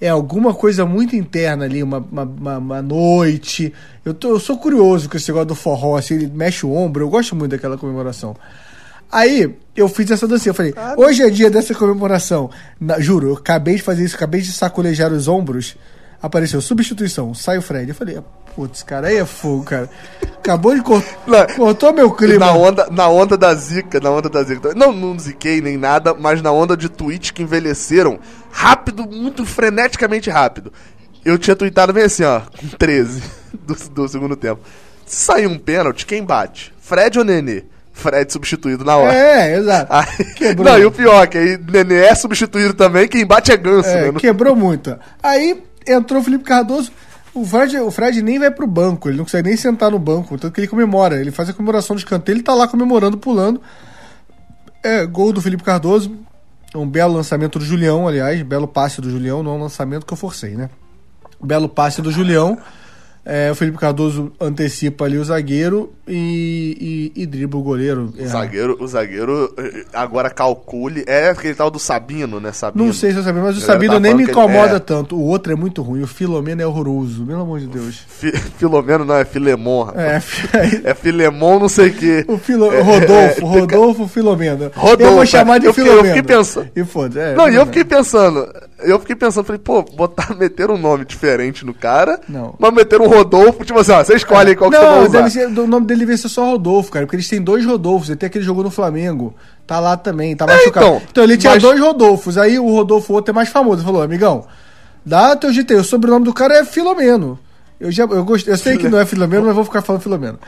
é alguma coisa muito interna ali, uma, uma, uma- uma noite. Eu, tô, eu sou curioso com esse negócio do forró, assim, ele mexe o ombro, eu gosto muito daquela comemoração. Aí, eu fiz essa dancinha, eu falei, hoje é dia dessa comemoração. Na- juro, eu acabei de fazer isso, acabei de sacolejar os ombros, apareceu substituição, sai o Fred. Eu falei, putz, cara, aí é fogo, cara. Acabou de cor- <laughs> Não, cortou meu clima. na onda, na onda da zica, na onda da zica. Não, não ziquei nem nada, mas na onda de tweets que envelheceram rápido, muito freneticamente rápido. Eu tinha tweetado bem assim, ó, com 13 <laughs> do, do segundo tempo. Se sair um pênalti, quem bate? Fred ou Nenê? Fred substituído na hora. É, exato. Aí- Quebrou. não, e o pior, que aí Nenê é substituído também, quem bate é Ganso, É, né? Quebrou muito. Aí entrou o Felipe Cardoso. O Fred, o Fred nem vai pro banco, ele não consegue nem sentar no banco, tanto que ele comemora. Ele faz a comemoração de escanteio, ele tá lá comemorando, pulando. É, gol do Felipe Cardoso. Um belo lançamento do Julião, aliás, belo passe do Julião, não é um lançamento que eu forcei, né? Belo passe do Julião. É, o Felipe Cardoso antecipa ali o zagueiro e, e, e dribla o goleiro. O zagueiro, o zagueiro eh, agora calcule. É aquele tal do Sabino, né? Sabino. Não sei se é o Sabino, mas o A galera Sabino tá nem me ele- incomoda é. tanto. O outro é muito ruim. O Filomeno é horroroso, pelo amor de Deus. Fi- Filomeno não, é Filemon. É, É Filemon, não sei o quê. <laughs> o Filo, É, Rodolfo, é, é, Rodolfo Filomeno. Rodolfo, eu vou chamar de eu fiquei- eu Filomeno. fiquei pensando. E foda é, Não, e eu Filomeno. fiquei pensando, eu fiquei pensando, falei, pô, botar, <laughs> meter um nome diferente no cara, Não. mas meter um Rodolfo, tipo assim, ó, você escolhe aí qual que você Não, vai usar. deve ser- o nome dele devia ser só Rodolfo, cara, porque eles têm dois Rodolfos. Ele tem aquele jogou no Flamengo, tá lá também, tá machucado. então, Então, ele tinha mas- dois Rodolfos, aí o Rodolfo outro é mais famoso. Falou, amigão, dá teu jeito aí, o sobrenome do cara é Filomeno. Eu, já, eu, gostei, eu sei que não é Filomeno, mas vou ficar falando Filomeno.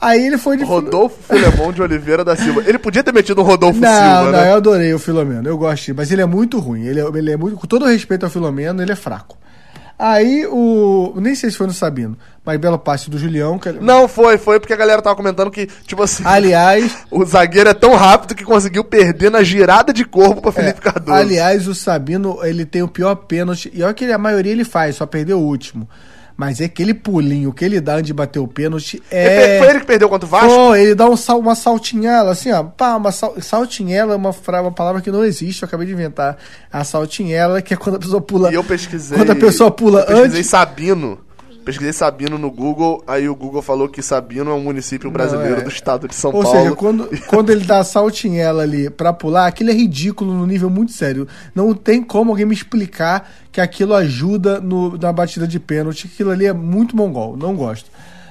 Aí ele foi de Rodolfo Filemon de Oliveira da Silva. Ele podia ter metido um Rodolfo Não, Silva, não, né? eu adorei o Filomeno, eu gosto, mas ele é muito ruim. Ele é, ele é muito, com todo respeito ao Filomeno, ele é fraco. Aí o. Nem sei se foi no Sabino, mas belo passe do Julião. Que, Não, foi, foi porque a galera tava comentando que, tipo assim, aliás, <laughs> o zagueiro é tão rápido que conseguiu perder na girada de corpo pra Felipe É, Cardoso. Aliás, o Sabino, ele tem o pior pênalti. E olha que a maioria ele faz, só perdeu o último. Mas é aquele pulinho que ele dá antes de bater o pênalti. É. per- Foi ele que perdeu contra o Vasco? Pô, ele dá um sal, uma saltinhela, assim, ó. Pá, uma sal, saltinhela é uma, uma palavra que não existe, eu acabei de inventar. A saltinhela, que é quando a pessoa pula. E eu pesquisei. Quando a pessoa pula eu pesquisei antes. Sabino. Pesquisei Sabino no Google, aí o Google falou que Sabino é um município brasileiro é. do estado de São Ou Paulo. seja, quando, <laughs> quando ele dá a saltinhela ali pra pular, aquilo é ridículo no nível muito sério. Não tem como alguém me explicar que aquilo ajuda no- na batida de pênalti. Aquilo ali é muito mongol, não gosto.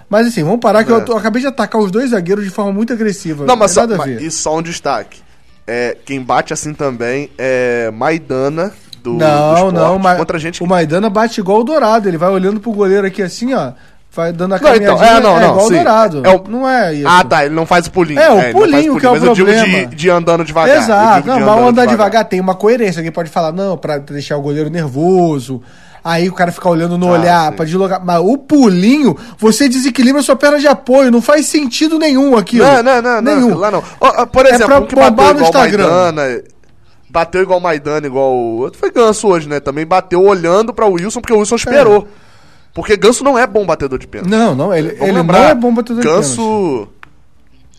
Mas assim, vamos parar que É. eu, eu acabei de atacar os dois zagueiros de forma muito agressiva. Não, mas, só, mas e só um destaque. É, quem bate assim também é Maidana do, do não, esporte, não, mas contra gente que... o Maidana bate igual o Dourado. Ele vai olhando pro goleiro aqui assim, ó. Vai dando a Não, então, é, não, não, igual o sim. Dourado. É o- Não é isso. Ah, tá, ele não faz o pulinho. É, o não faz pulinho que é o mas eu digo problema. de, de andando devagar. Exato, não, de mas andando andar devagar. tem uma coerência. Alguém pode falar, não, pra deixar o goleiro nervoso. Aí o cara fica olhando no Ah, olhar pra deslocar. Mas o pulinho, você desequilibra sua perna de apoio. Não faz sentido nenhum aquilo. Não, não, não, nenhum. não, lá não. Ó, por É exemplo, pra um que bombar no o Instagram. Maidana, bateu igual o Maidana, igual o outro, foi Ganso hoje, né? Também bateu olhando pra Wilson, porque o Wilson esperou. Porque Ganso não é bom batedor de pênalti. Não, não, ele, Vamos ele lembrar, não é bom batedor de pênalti. Ganso.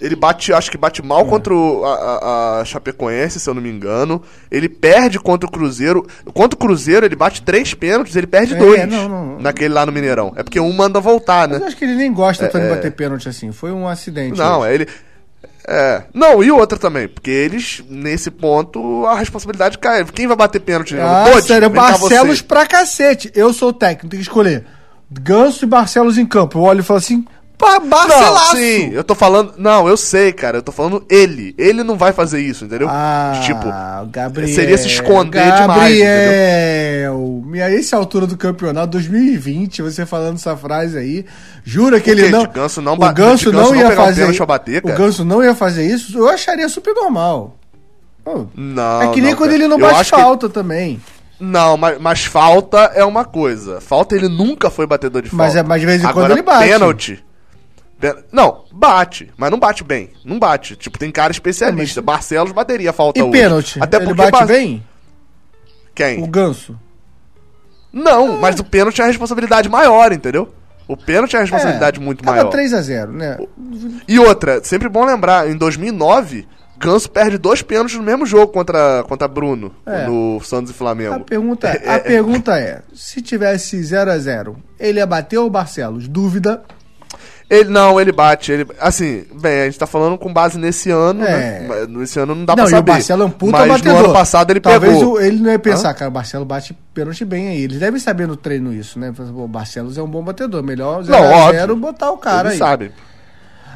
Ele bate, acho que bate mal É. contra o- a, a- Chapecoense, se eu não me engano. Ele perde contra o Cruzeiro. Contra o Cruzeiro, ele bate três pênaltis, ele perde É, dois. não, não, não. Naquele lá no Mineirão. É porque um manda voltar, né? Mas eu acho que ele nem gosta tanto de bater pênalti assim. Foi um acidente. Não, é ele. É. Não, e outra também, porque eles, nesse ponto, a responsabilidade cai. Quem vai bater pênalti? Ah, Dodge, sério, vem Barcelos pra cacete. Eu sou o técnico, tem que escolher. Ganso e Barcelos em campo. Eu olho e falo assim, Não, Barcelaço! sim, eu tô falando. Não, eu sei, cara. Eu tô falando ele. Ele não vai fazer isso, entendeu? Ah, tipo, Gabriel, seria se esconder Gabriel, demais, Gabriel, e a essa altura do campeonato, 2020, você falando essa frase aí, jura que Por ele quê? não... De Ganso não o Ganso de Ganso não não ia um fazer... pra bater, o? Ganso não ia fazer isso, eu acharia super normal. Não. é que nem não, quando cara. ele não bate acho que- falta também. Não, mas, mas falta é uma coisa. Falta ele nunca foi batedor de falta. Mas é- mas de vez em quando Agora, ele bate. Pênalti. Não, bate, mas não bate bem. Não bate. Tipo, tem cara especialista. Barcelos bateria a falta E hoje. pênalti? Até ele porque bate Bar- bem? Quem? O Ganso? Não, mas o pênalti é a responsabilidade maior, entendeu? O pênalti é a responsabilidade muito tava maior. 3x0, né? E outra, sempre bom lembrar, em 2009, Ganso perde dois pênaltis no mesmo jogo contra, contra Bruno, É. no Santos e Flamengo. A pergunta, é, <laughs> a pergunta é: se tivesse 0 a 0 ele ia bater o Barcelos? Dúvida. Ele não, ele bate. Ele, assim, bem, a gente tá falando com base nesse ano, É. né? Nesse ano não dá não, pra e o saber. Barcelo é um puta Mas batedor. no ano passado ele Talvez pegou. o- ele não ia pensar, cara, o Barcelo bate pênalti bem aí. Eles devem saber no treino isso, né? O Barcelos é um bom batedor. Melhor 0 Não, a 0 óbvio. botar o cara Ele aí. sabe.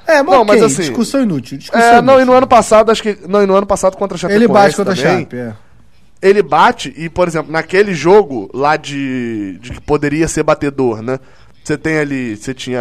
É, mas, Não, ok, mas assim- discussão inútil. Discussão É, não, e no ano passado, acho que. Não, e no ano passado contra a Chapecoense Ele bate contra a também, Chape, é. Ele bate e, por exemplo, naquele jogo lá de, de que poderia ser batedor, né? Você tem ali, você tinha.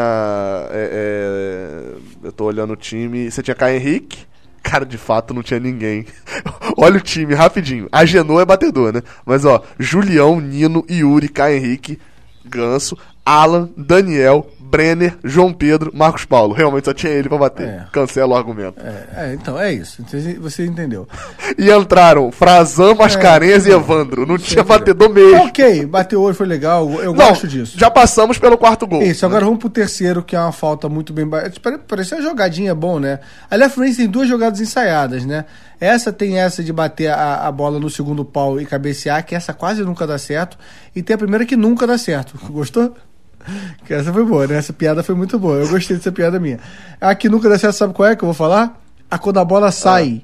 é, é, eu tô olhando o time. Você tinha Caio Henrique. Cara, de fato não tinha ninguém. <laughs> Olha o time, rapidinho. A Genoa é batedor, né? Mas ó, Julião, Nino, Yuri, Caio Henrique, Ganso, Alan, Daniel, Brenner, João Pedro, Marcos Paulo. Realmente só tinha ele pra bater. É. Cancela o argumento. É, é, então, é isso. Você- entendeu. <laughs> E entraram Frazan, Mascarenhas e Evandro. Não tinha batedor mesmo. Ok, bateu hoje, foi legal. Eu Não, gosto disso. já passamos pelo quarto gol. Isso, agora vamos pro terceiro, que é uma falta muito bem. ba- Pare- Parecia uma jogadinha bom, né? Aliás, a Fluminense tem duas jogadas ensaiadas, né? Essa tem essa de bater a, a bola no segundo pau e cabecear, que essa quase nunca dá certo. E tem a primeira que nunca dá certo. Gostou? <laughs> Que essa foi boa, né? Essa piada foi muito boa. Eu gostei dessa piada minha. A que nunca dá certo, sabe qual é que eu vou falar? A quando a bola sai.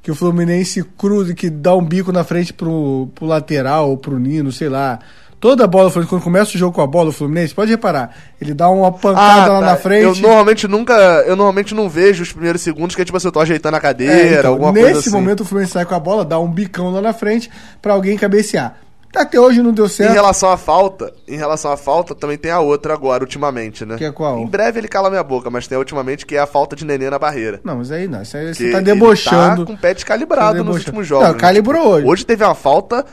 Que o Fluminense cruza, que dá um bico na frente pro, pro lateral ou pro Nino, sei lá. Toda a bola, quando começa o jogo com a bola, o Fluminense, pode reparar, ele dá uma pancada lá tá. na frente. Eu normalmente nunca. Eu normalmente não vejo os primeiros segundos, que é tipo assim, eu tô ajeitando a cadeira, É, então, alguma nesse coisa assim. momento o Fluminense sai com a bola, dá um bicão lá na frente pra alguém cabecear. Até hoje não deu Em certo. relação à falta, em relação à falta, também tem a outra agora, ultimamente, né? Que é qual? Em breve ele cala minha boca, mas tem a ultimamente que é a falta de nenê na barreira. Não, mas aí não, isso aí Que você tá ele debochando. Tá com o pé descalibrado Tá nos últimos jogos. Não, calibrou Tipo, hoje. Hoje teve uma falta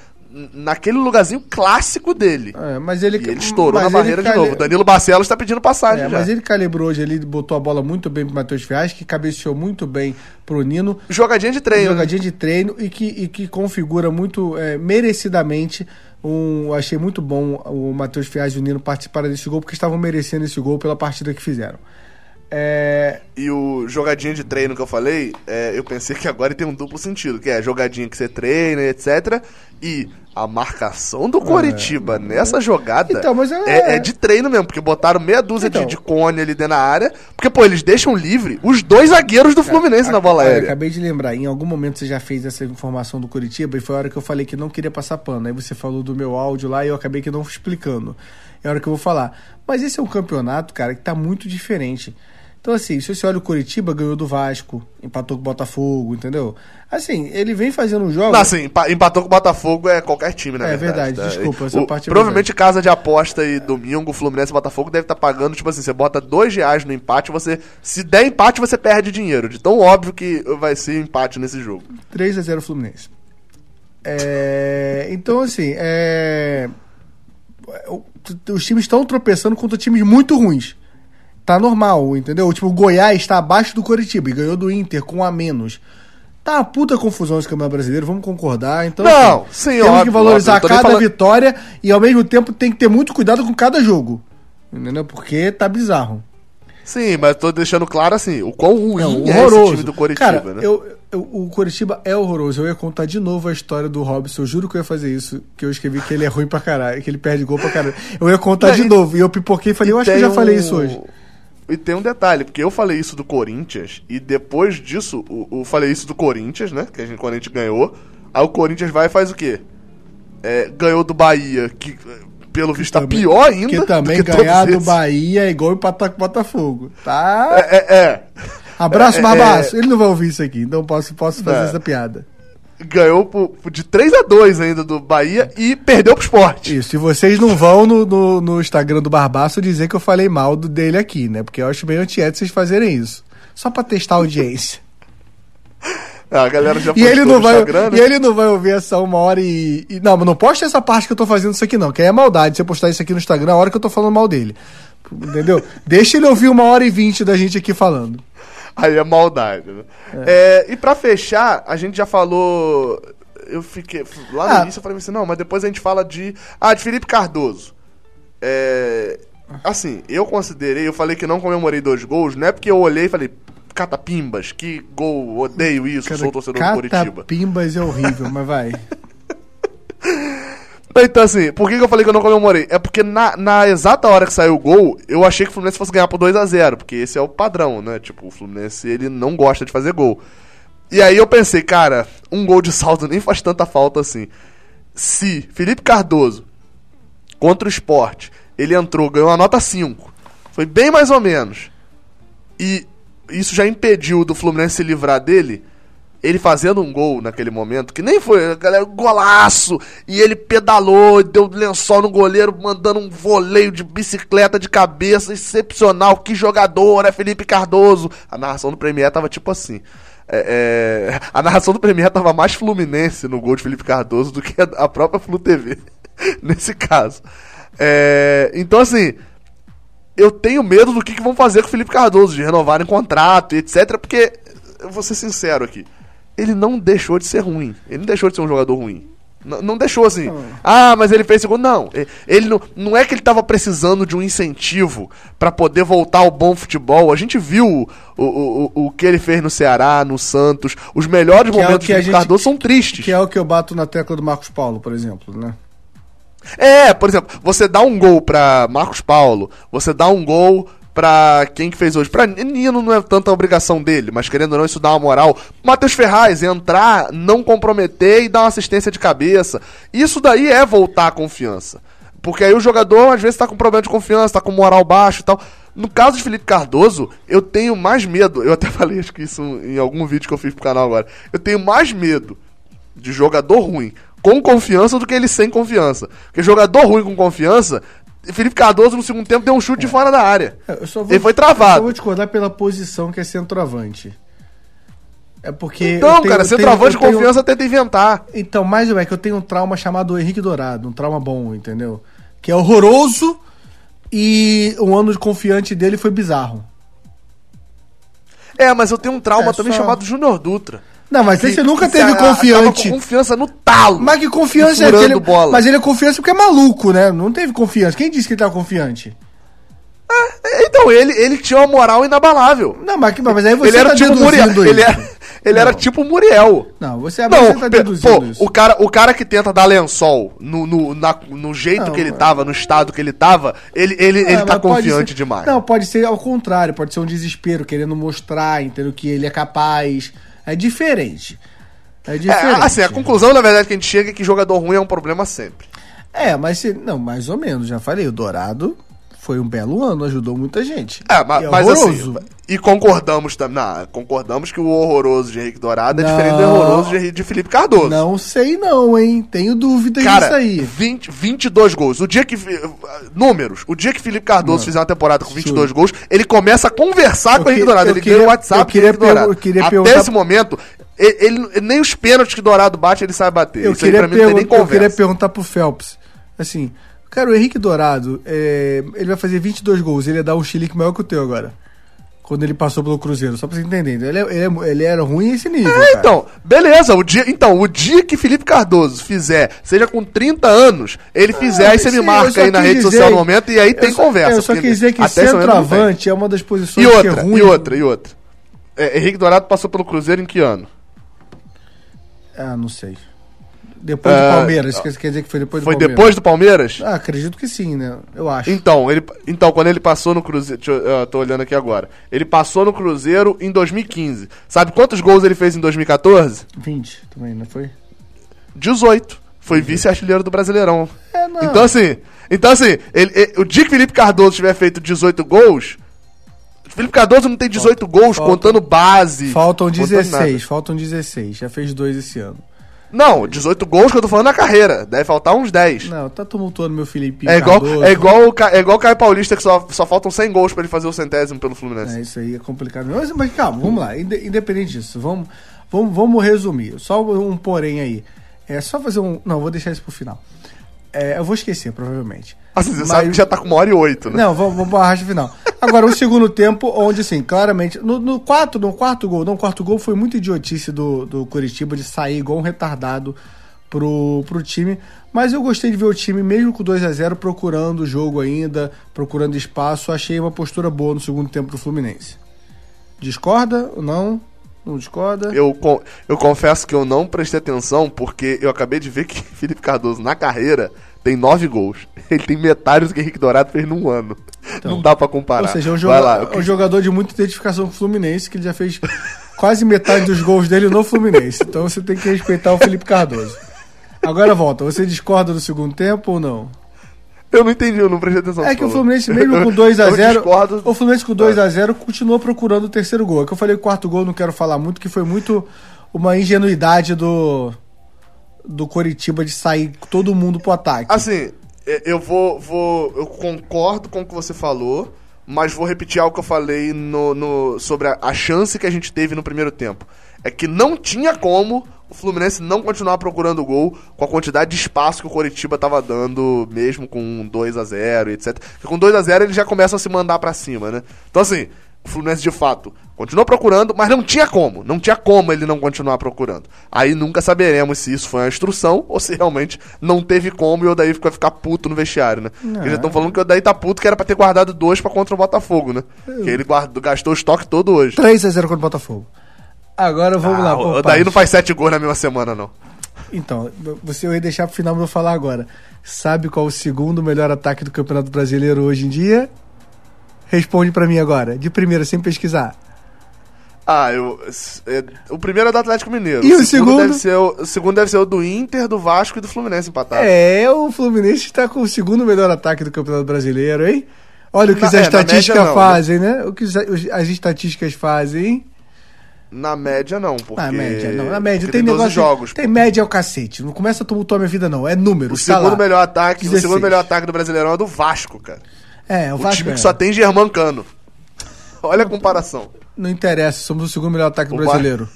naquele lugarzinho clássico dele. É, mas ele, E ele estourou na barreira de novo. Danilo Barcelos tá pedindo passagem É, já. mas ele calibrou hoje, ele botou a bola muito bem pro Matheus Ferraz, que cabeceou muito bem pro Nino. Jogadinha de treino. jogadinha de treino e que, e que configura muito é, merecidamente um. Achei muito bom o Matheus Ferraz e o Nino participarem desse gol, porque estavam merecendo esse gol pela partida que fizeram. É, E o jogadinha de treino que eu falei, é, eu pensei que agora tem um duplo sentido, que é a jogadinha que você treina, etc. E a marcação do Coritiba nessa jogada É. Então, é- é, é de treino mesmo, porque botaram meia dúzia de- Então. de, cone ali dentro da área. Porque, pô, eles deixam livre os dois zagueiros do Fluminense na bola aérea. acabei de lembrar, em algum momento você já fez essa informação do Curitiba e foi a hora que eu falei que não queria passar pano. Aí você falou do meu áudio lá e eu acabei que não explicando. É a hora que eu vou falar. Mas esse é um campeonato, cara, que tá muito diferente. Então, assim, se você olha o Curitiba, ganhou do Vasco, empatou com o Botafogo, entendeu? Assim, ele vem fazendo jogos. Não, assim, empa- empatou com o Botafogo é qualquer time, na É verdade. verdade, tá? desculpa, essa O- parte é Provavelmente casa de aposta e domingo, Fluminense e Botafogo deve estar pagando, tipo assim, você bota dois reais no empate, você. Se der empate, você perde dinheiro. De tão óbvio que vai ser empate nesse jogo. 3 a 0 Fluminense. É, então, assim, é, os times estão tropeçando contra times muito ruins. Tá normal, entendeu? Tipo, o Goiás está abaixo do Coritiba e ganhou do Inter com a menos. Tá uma puta confusão esse campeonato brasileiro, vamos concordar. Então, Não, assim, sim, temos óbvio, que valorizar óbvio, cada falando- vitória e ao mesmo tempo tem que ter muito cuidado com cada jogo. Entendeu? Porque tá bizarro. Sim, mas tô deixando claro assim, o quão ruim É, é, horroroso. esse time do Coritiba, Cara, né? eu, eu- o Coritiba é horroroso. Eu ia contar de novo a história do Robson. Eu juro que eu ia fazer isso. Que eu escrevi que ele é ruim pra caralho, que ele perde gol pra caralho. Eu ia contar de e- novo. E eu pipoquei e falei, eu acho que eu já falei um- isso hoje. E tem um detalhe, porque eu falei isso do Corinthians, e depois disso, o- falei isso do Corinthians, né? Que a gente, quando a gente ganhou. Aí o Corinthians vai e faz o quê? É, ganhou do Bahia, que pelo visto tá Também- pior ainda. Que do também que ganhar do. Bahia é igual empatar com o Botafogo. Tá? É, é, é. Abraço, é, Barbaço. Ele não vai ouvir isso aqui, então posso, posso fazer É. essa piada. Ganhou por, de 3 a 2 ainda do Bahia e perdeu pro esporte. Isso, e vocês não vão no, no, no Instagram do Barbaço dizer que eu falei mal do dele aqui, né? Porque eu acho bem antiético vocês fazerem isso. Só pra testar a audiência. <laughs> A galera já E ele, não no vai, Instagram, né? e ele não vai ouvir essa uma hora e, e- Não, mas não posta essa parte que eu tô fazendo isso aqui, não. Que aí é maldade você postar isso aqui no Instagram a hora que eu tô falando mal dele. Entendeu? Deixa ele ouvir uma hora e vinte da gente aqui falando. Aí é maldade, né? É, e pra fechar, a gente já falou. Eu fiquei. Lá no Ah. início eu falei assim, não, mas depois a gente fala de. Ah, de Felipe Cardoso. É. Assim, eu considerei, eu falei que não comemorei dois gols, não é porque eu olhei e falei, catapimbas, que gol, odeio isso, sou torcedor do Curitiba. Pimbas é horrível, mas vai. <laughs> Então, assim, por que, eu falei que eu não comemorei? É porque na, na exata hora que saiu o gol, eu achei que o Fluminense fosse ganhar por 2 a 0 porque esse é o padrão, né? Tipo, o Fluminense, ele não gosta de fazer gol. E aí eu pensei, cara, um gol de salto nem faz tanta falta assim. Se Felipe Cardoso, contra o esporte, ele entrou, ganhou uma nota 5, foi bem mais ou menos, e isso já impediu do Fluminense se livrar dele, ele fazendo um gol naquele momento, que nem foi, galera, golaço, e ele pedalou, deu lençol no goleiro, mandando um voleio de bicicleta de cabeça, excepcional, que jogador, é Felipe Cardoso. A narração do Premier tava tipo assim. é, é, a narração do Premier tava mais Fluminense no gol de Felipe Cardoso do que a, a própria Flu TV, <laughs> nesse caso. É, então, assim, eu tenho medo do que, que vão fazer com o Felipe Cardoso, de renovarem contrato e etc. Porque, eu vou ser sincero aqui, ele não deixou de ser ruim. Ele não deixou de ser um jogador ruim. Não, não deixou assim. Ah, mas ele fez segundo. Não. Ele não, não é que ele tava precisando de um incentivo pra poder voltar ao bom futebol. A gente viu o, o, o, o que ele fez no Ceará, no Santos. Os melhores Que é momentos que do gente- Cardoso são tristes. Que é o que eu bato na tecla do Marcos Paulo, por exemplo, né? É, por exemplo, você dá um gol pra Marcos Paulo, você dá um gol pra quem que fez hoje. Pra Nino não é tanta obrigação dele, mas querendo ou não, isso dá uma moral. Matheus Ferraz, entrar, não comprometer e dar uma assistência de cabeça. Isso daí é voltar a confiança. Porque aí o jogador, às vezes, tá com problema de confiança, tá com moral baixo e tal. No caso de Felipe Cardoso, eu tenho mais medo. Eu até <laughs> falei acho que isso em algum vídeo que eu fiz pro canal agora. Eu tenho mais medo de jogador ruim com confiança do que ele sem confiança. Porque jogador ruim com confiança, Felipe Cardoso no segundo tempo deu um chute de fora da área. É, Eu vou, Ele foi Eu só travado. vou discordar pela posição que é centroavante. É porque. Então, eu tenho- cara, eu tenho- centroavante eu de tenho- confiança tenta inventar. Então, mais ou menos, que eu tenho um trauma chamado Henrique Dourado, um trauma bom, entendeu? Que é horroroso e o ano de confiante dele foi bizarro. É, mas eu tenho um trauma É, também só- chamado Júnior Dutra. Não, mas Que- esse nunca teve confiante. confiança no talo. Mas que confiança é aquele. bola. Mas ele é confiança porque é maluco, né? Não teve confiança. Quem disse que ele tava confiante? Então, ele, ele tinha uma moral inabalável. Não, mas, mas aí você ele era tá tipo deduzindo Muriel. isso. Ele era, ele era Não. tipo Muriel. Não, você, Não, você tá deduzindo pô, isso. o cara, o cara que tenta dar lençol no, no, na- no jeito Não, que ele mas- tava, no estado que ele tava, ele, ele, É, ele tá confiante ser- demais. Não, pode ser ao contrário, pode ser um desespero, querendo mostrar, entendeu? Que ele é capaz. É diferente. É É, diferente. assim, a conclusão, na verdade, que a gente chega é que jogador ruim é um problema sempre. É, mas se, não, mais ou menos, já falei, o Dourado foi um belo ano, ajudou muita gente. É, ma- E mas, assim, e concordamos também. concordamos que o horroroso de Henrique Dourado é Não. diferente do horroroso de, de Felipe Cardoso. Não sei não, hein? Tenho dúvidas disso Cara, aí. 20, 22 gols. O dia que. Números. O dia que Felipe Cardoso fizer uma temporada com 22 gols, ele começa a conversar Eu com o Henrique que- Dourado. Ele queria- ganha o WhatsApp queria Henrique Dourado. eu queria Até esse momento, ele, ele- nem os pênaltis que Dourado bate, ele sabe bater. Eu Isso aí queria, pra mim não tem nem pergun- eu queria conversa. perguntar pro Phelps. Assim, cara, o Henrique Dourado, é, ele vai fazer 22 gols, ele ia dar um chilique maior que o teu agora. Quando ele passou pelo Cruzeiro, só pra você entender. Ele, é- ele, é- ele era ruim esse nível. É, cara. então, beleza. O dia, então, o dia que Felipe Cardoso fizer, seja com 30 anos, ele fizer, aí você me Sim, eu marca aí na rede dizer- social no momento e aí tem só- conversa. Eu só quis dizer que centroavante é uma das posições E que é outra, ruim. e outra, e outra. É, Henrique Dourado passou pelo Cruzeiro em que ano? Ah, não sei. Depois do É, Palmeiras, quer quer dizer que foi depois do Foi Palmeiras. depois do Palmeiras? Ah, acredito que sim, né? Eu acho. Então, ele, então, quando ele passou no Cruzeiro. Eu, eu tô olhando aqui agora. Ele passou no Cruzeiro em 2015. Sabe quantos gols ele fez em 2014? 20 também, não foi? 18. Foi vice-artilheiro do Brasileirão. É, não. Então, assim. Então, assim, ele- ele- o dia que Felipe Cardoso tiver feito 18 gols. Felipe Cardoso não tem 18 gols faltam- contando base. Faltam contando 16, nada. faltam 16. Já fez dois esse ano. Não, 18 gols que eu tô falando na carreira. Deve faltar uns 10. Não, tá tumultuando meu Felipe É igual, Cardoso. é, igual é igual o Caio Paulista, que só, só faltam 100 gols pra ele fazer o centésimo pelo Fluminense. É, isso aí é complicado. Mas, mas calma, vamos lá. Inde- Independente disso, vamos, vamos, vamos resumir. Só um porém aí. É só fazer um. Não, vou deixar isso pro final. É, eu vou esquecer, provavelmente. Assim, você Mas- sabe que já tá com uma hora e oito, né? Não, vamos, vamos para a final. Agora, o segundo tempo, onde, assim, claramente. No, no, quarto, no quarto gol, não, quarto gol foi muito idiotice do, do Curitiba de sair igual um retardado pro, pro time. Mas eu gostei de ver o time, mesmo com 2 a 0 procurando o jogo ainda, procurando espaço. Achei uma postura boa no segundo tempo do Fluminense. Discorda ou não? Não discorda? Eu, eu confesso que eu não prestei atenção porque eu acabei de ver que <laughs> Felipe Cardoso, na carreira, tem nove gols. <laughs> Ele tem metade do que Henrique Dourado fez num ano. não dá pra comparar. Ou seja, é um, joga- lá. é um jogador de muita identificação com o Fluminense, que ele já fez quase metade dos gols dele no Fluminense. Então você tem que respeitar o Felipe Cardoso. Agora volta, você discorda do segundo tempo ou não? Eu não entendi, eu não prestei atenção. É que o. Fluminense, mesmo <laughs> com Eu 2x0, discordo. o Fluminense com 2x0 continuou procurando o terceiro gol. É que eu falei o quarto gol, não quero falar muito, que foi muito uma ingenuidade do do Coritiba de sair todo mundo pro ataque. Assim, eu vou, vou. Eu concordo com o que você falou, mas vou repetir algo que eu falei no, no- sobre a, a chance que a gente teve no primeiro tempo. É que não tinha como o Fluminense não continuar procurando gol com a quantidade de espaço que o Coritiba tava dando, mesmo com 2 a 0 etc. Porque com 2 a 0 eles já começam a se mandar para cima, né? Então assim, o Fluminense de fato continuou procurando, mas não tinha como, não tinha como ele não continuar procurando. Aí nunca saberemos se isso foi uma instrução ou se realmente não teve como e o Odaí vai ficar puto no vestiário, né? Eles já estão falando que o Odaí tá puto que era pra ter guardado dois pra contra o Botafogo, né? Que ele guardou, gastou o estoque todo hoje. 3x0 contra o Botafogo. Agora vamos lá. Ah, por o Odaí partes. não faz sete gols na mesma semana, não. Então, você eu ia deixar pro final pra eu falar agora. Sabe qual o segundo melhor ataque do Campeonato Brasileiro hoje em dia? Responde pra mim agora, de primeira, sem pesquisar. Ah, eu. é, o primeiro é do Atlético Mineiro. E o segundo? Deve ser o, o segundo deve ser o do Inter, do Vasco e do Fluminense empatado. É, o Fluminense está com o segundo melhor ataque do Campeonato Brasileiro, hein? Olha o que Na- as é, estatísticas não, fazem, né? O que os- as estatísticas fazem, hein? Na média, não. Porque, Na média, não. Na média, porque tem, 12 negócio. jogos. tem média é o cacete. Não começa a tumultuar minha vida, não. É número. O segundo melhor ataque, o 16. segundo melhor ataque do Brasileirão é do Vasco, cara. É, o O, Vasco. time é. que só tem Germancano. <laughs> Olha a comparação. Não interessa, somos o segundo melhor ataque brasileiro.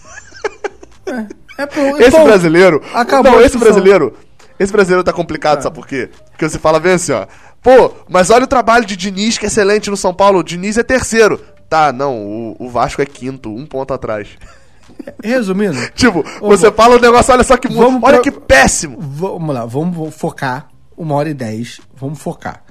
<laughs> é, é pro- Esse bom, brasileiro. acabou não, esse brasileiro. Esse brasileiro tá complicado, sabe por quê? Porque você fala bem assim, ó. Pô, mas olha o trabalho de Diniz, que é excelente no São Paulo. O Diniz é terceiro. Tá, não, o, o Vasco é quinto, um ponto atrás. Resumindo, <laughs> Tipo, você fala um negócio, olha só que. Vamos Olha pro- que péssimo. vamos lá, vamos focar. Uma hora e dez, vamos focar.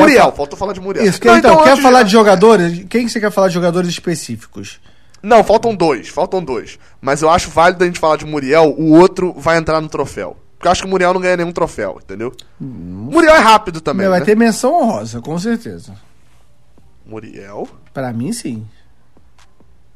Muriel, fa- faltou falar de Muriel. Isso, quer, então, quer antes de- falar de jogadores? Quem que você quer falar de jogadores específicos? Não, faltam dois, faltam dois. Mas eu acho válido a gente falar de Muriel, o outro vai entrar no troféu. Porque eu acho que o Muriel não ganha nenhum troféu, entendeu? Muriel é rápido também, vai né? ter menção honrosa, com certeza. Muriel? Pra mim, sim.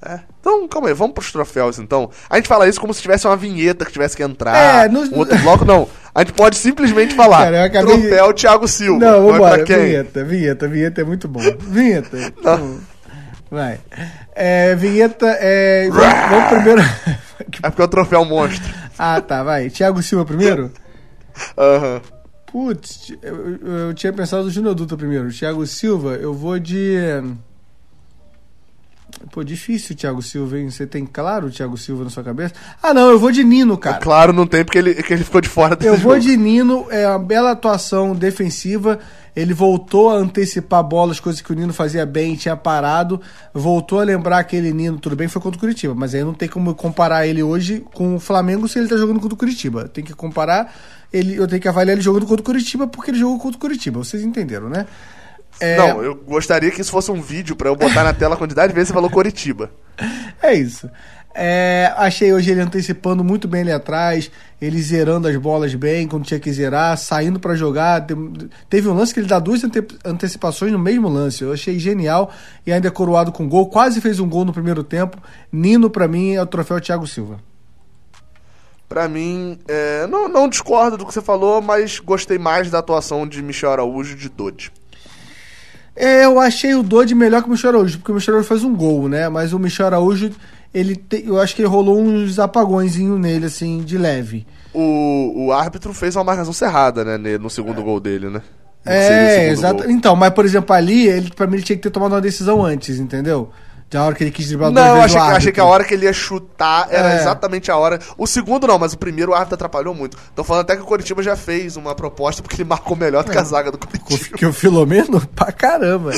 É. Então, calma aí, vamos pros troféus então. A gente fala isso como se tivesse uma vinheta que tivesse que entrar. É, no- um outro bloco, não. A gente pode simplesmente falar. Cara, acabei Troféu Thiago Silva. Não, vambora. Vinheta, vinheta, vinheta é muito bom. Vinheta. <laughs> Não. Vai. É, vinheta é. Vamos, primeiro. <laughs> É porque é o troféu monstro. ah, tá, vai. Thiago Silva primeiro? Aham. Putz, eu, eu- eu tinha pensado no Júnior Dutra primeiro. Thiago Silva, eu vou de. Pô, difícil o Thiago Silva, hein? Você tem claro o Thiago Silva na sua cabeça? Ah, não, eu vou de Nino, cara. Claro, não tem porque ele, que ele ficou de fora desse Eu vou jogo. de Nino, é uma bela atuação defensiva. Ele voltou a antecipar bolas, coisas que o Nino fazia bem, tinha parado. Voltou a lembrar aquele Nino, tudo bem, foi contra o Curitiba, mas aí não tem como comparar ele hoje com o Flamengo se ele tá jogando contra o Curitiba. Tem que comparar, ele, eu tenho que avaliar ele jogando contra o Curitiba porque ele jogou contra o Curitiba. Vocês entenderam, né? É, Não, eu gostaria que isso fosse um vídeo pra eu botar na tela a quantidade de vezes você falou Coritiba. É isso. É, achei hoje ele antecipando muito bem ali atrás, ele zerando as bolas bem quando tinha que zerar, saindo pra jogar. Teve um lance que ele dá duas ante- antecipações no mesmo lance. Eu achei genial e ainda é coroado com gol. Quase fez um gol no primeiro tempo. Nino, pra mim, é o troféu Thiago Silva. Pra mim, é, não, não discordo do que você falou, mas gostei mais da atuação de Michel Araújo de Dodge. É, eu achei o Dodge melhor que o Michel Araújo, porque o Michel Araújo faz um gol, né? Mas o Michel Araújo, ele te- eu acho que rolou uns apagõezinho nele, assim, de leve. O, o árbitro fez uma marcação cerrada, né, no segundo gol dele, né? No É, exato. gol. Então, mas por exemplo, ali, ele, pra mim, ele tinha que ter tomado uma decisão antes, entendeu? Da hora que ele quis driblar Não, achei, que- achei que a hora que ele ia chutar era É. exatamente a hora. O segundo não, mas o primeiro o árbitro atrapalhou muito. Tô falando até que o Coritiba já fez uma proposta porque ele marcou melhor do que a zaga do Coritiba. Que o Filomeno, <laughs> pra caramba.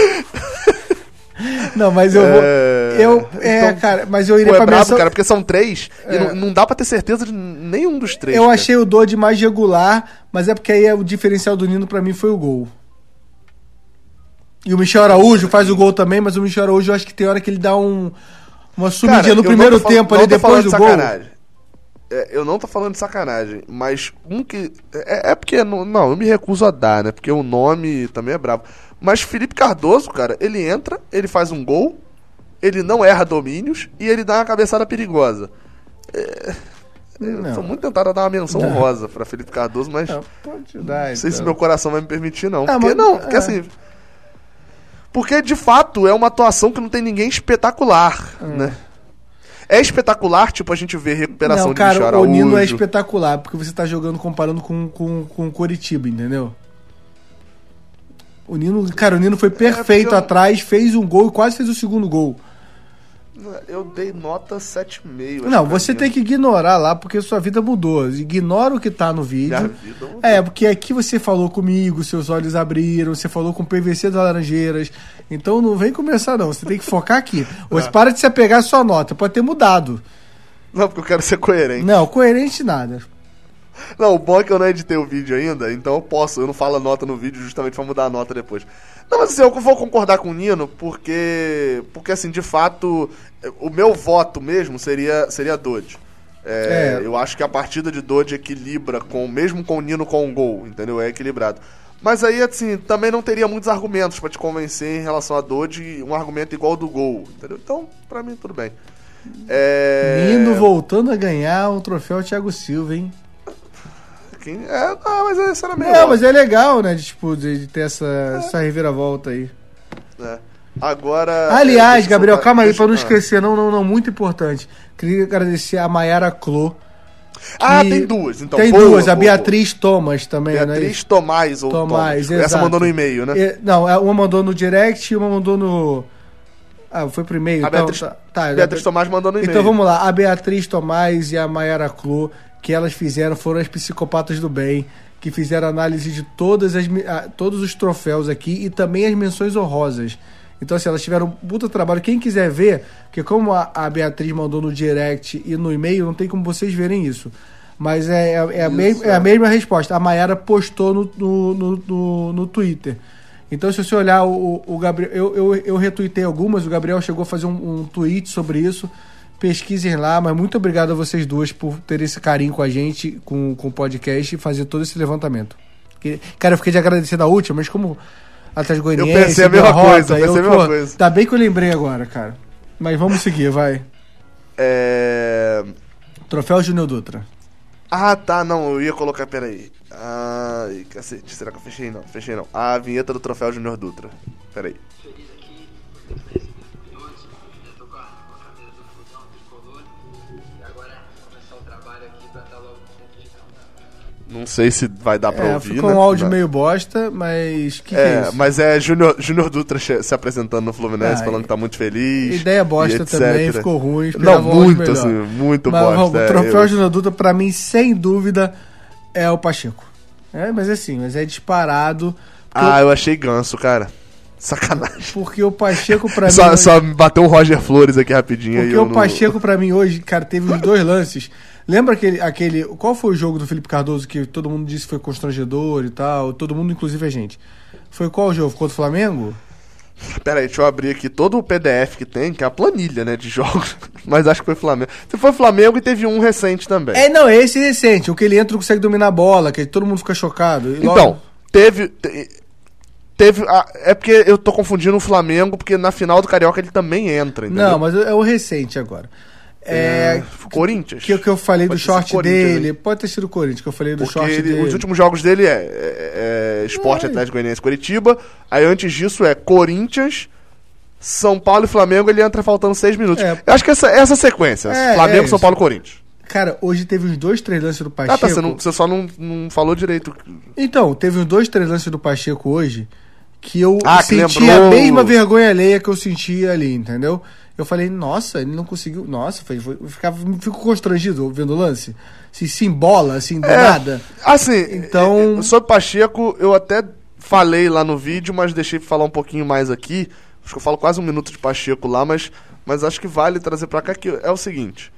Não, mas eu vou. É, Eu, é, então, cara, mas eu iria é pra brabo, menção. cara, porque são três e É. não, não dá pra ter certeza de nenhum dos três. eu cara. achei o Dodge mais regular, mas é porque aí o diferencial do Nino pra mim foi o gol. E o Michel Araújo faz o gol também, mas o Michel Araújo eu acho que tem hora que ele dá um, uma Cara, sumidinha no eu primeiro tempo ali, depois do de gol. É, eu não tô falando de sacanagem, mas um que. É, é porque. Não, não, eu me recuso a dar, né? Porque o nome também é bravo. Mas Felipe Cardoso, cara, ele entra, ele faz um gol, ele não erra domínios e ele dá uma cabeçada perigosa. É, eu tô muito tentado a dar uma menção Não. honrosa pra Felipe Cardoso, mas Não, pode dar, não sei se então. meu coração vai me permitir, não. Ah, porque mas- não, porque é. assim. Porque de fato é uma atuação que não tem ninguém espetacular, né? É espetacular, tipo, a gente vê recuperação Não, de Michel cara, o. Nino é espetacular, porque você tá jogando comparando com, com, com o Coritiba, entendeu? O Nino, cara, o Nino foi perfeito porque eu- atrás, fez um gol e quase fez o segundo gol. Eu dei nota 7,5. Não, você tem que ignorar lá porque sua vida mudou. Ignora o que tá no vídeo. É, porque aqui você falou comigo, seus olhos abriram, você falou com o PVC das Laranjeiras. Então não vem começar, não. Você tem que focar aqui. Você <laughs> para de se apegar à sua nota. Pode ter mudado. Não, porque eu quero ser coerente. Não, coerente nada. Não, o bom é que eu não editei o vídeo ainda, então eu posso, eu não falo a nota no vídeo justamente pra mudar a nota depois. Não, mas assim, eu vou concordar com o Nino, porque. Porque assim, de fato, o meu voto mesmo seria, seria Dodge. É, é. Eu acho que a partida de Dodge equilibra, com, mesmo com o Nino com um gol, entendeu? É equilibrado. Mas aí, assim, também não teria muitos argumentos para te convencer em relação a Dodge, um argumento igual do gol, entendeu? Então, pra mim, tudo bem. É... Nino voltando a ganhar um troféu Thiago Silva, hein? Quem... É, não, mas essa era meio. Não, mas é legal, né? De, tipo, de, de ter essa, é. essa reviravolta aí. É. Agora. Aliás, é, Gabriel, calma aí, pra não esquecer, não, não, não, muito importante. Queria agradecer a Mayara Clô. Ah, tem duas, então. Tem duas, a Beatriz Thomas também, né? Beatriz Tomás ou Tomás. Thomas. Essa mandou no e-mail, né? não, é, uma mandou no direct e uma mandou no. Ah, foi pro e-mail. A então, Beatriz, tá, tá, Beatriz Tomás mandou no e-mail. Então vamos lá, a Beatriz Tomás e a Mayara Clô, que elas fizeram, foram as psicopatas do bem, que fizeram análise de todas as, todos os troféus aqui e também as menções honrosas. Então, assim, elas tiveram um puta trabalho. Quem quiser ver, porque como a, a Beatriz mandou no direct e no e-mail, não tem como vocês verem isso. Mas é, é, é, a, me, é a mesma resposta. A Mayara postou no, no, no, no, no Twitter. Então, se você olhar o, o Gabriel, eu, eu, eu retuitei algumas, o Gabriel chegou a fazer um, um tweet sobre isso. Pesquisem lá, mas muito obrigado a vocês duas por ter esse carinho com a gente, com, com o podcast e fazer todo esse levantamento. Cara, eu fiquei de agradecer da última, mas como atrás Goianiense, Eu pensei a mesma derrota, coisa, eu pensei eu, a mesma pô, coisa. Tá bem que eu lembrei agora, cara. Mas vamos seguir, vai. É... Troféu Júnior Dutra. Ah, tá, não, eu ia colocar, peraí. Ai, cacete, será que eu fechei? Não, fechei não. A vinheta do troféu Júnior Dutra. Peraí. Não sei se vai dar pra é, ouvir. Ficou né? um áudio meio bosta, mas. Que é, que é isso? mas é Júnior, Júnior Dutra se apresentando no Fluminense, ah, falando que tá muito feliz. Ideia bosta também, ficou ruim. Não, muito, assim, muito mas, bosta. o é, troféu eu... Júnior Dutra, pra mim, sem dúvida, é o Pacheco. É, mas é assim, mas é disparado. Ah, eu... eu achei ganso, cara. Sacanagem. Porque o Pacheco pra <laughs> mim. Só, hoje... só bateu o Roger Flores aqui rapidinho. Porque o não... Pacheco pra mim hoje, cara, teve os dois lances. Lembra aquele, aquele. Qual foi o jogo do Felipe Cardoso que todo mundo disse que foi constrangedor e tal? Todo mundo, inclusive a gente. Foi qual jogo? Contra o Flamengo? Pera aí, deixa eu abrir aqui todo o PDF que tem, que é a planilha, né, de jogos. <laughs> Mas acho que foi Flamengo. Se foi Flamengo e teve um recente também. É, não, esse recente, o que ele entra e consegue dominar a bola, que todo mundo fica chocado. Logo... Então, teve. Teve. é porque eu tô confundindo o Flamengo, porque na final do Carioca ele também entra, entendeu? Não, mas é o recente agora. É, Corinthians. Que, que eu falei pode do short dele. Pode ter sido o Corinthians, que eu falei do Porque short ele, dele. Os últimos jogos dele é, é, é Esporte é. Atlético Goianiense Curitiba. Aí antes disso é Corinthians, São Paulo e Flamengo. Ele entra faltando seis minutos. É. Eu acho que essa, essa sequência: é, Flamengo, é São Paulo Corinthians. Cara, hoje teve uns dois, três lances do Pacheco. Ah, tá, você, não, você só não, não falou direito. Então, teve uns dois, três lances do Pacheco hoje que eu ah, senti a mesma vergonha alheia que eu sentia ali, entendeu? Eu falei, nossa, ele não conseguiu. Nossa, foi, foi, eu ficava, fico constrangido vendo o lance. Se, se embola, assim, do é, nada. Assim, então. Sobre Pacheco, eu até falei lá no vídeo, mas deixei falar um pouquinho mais aqui. Acho que eu falo quase um minuto de Pacheco lá, mas, mas acho que vale trazer pra cá que é o seguinte.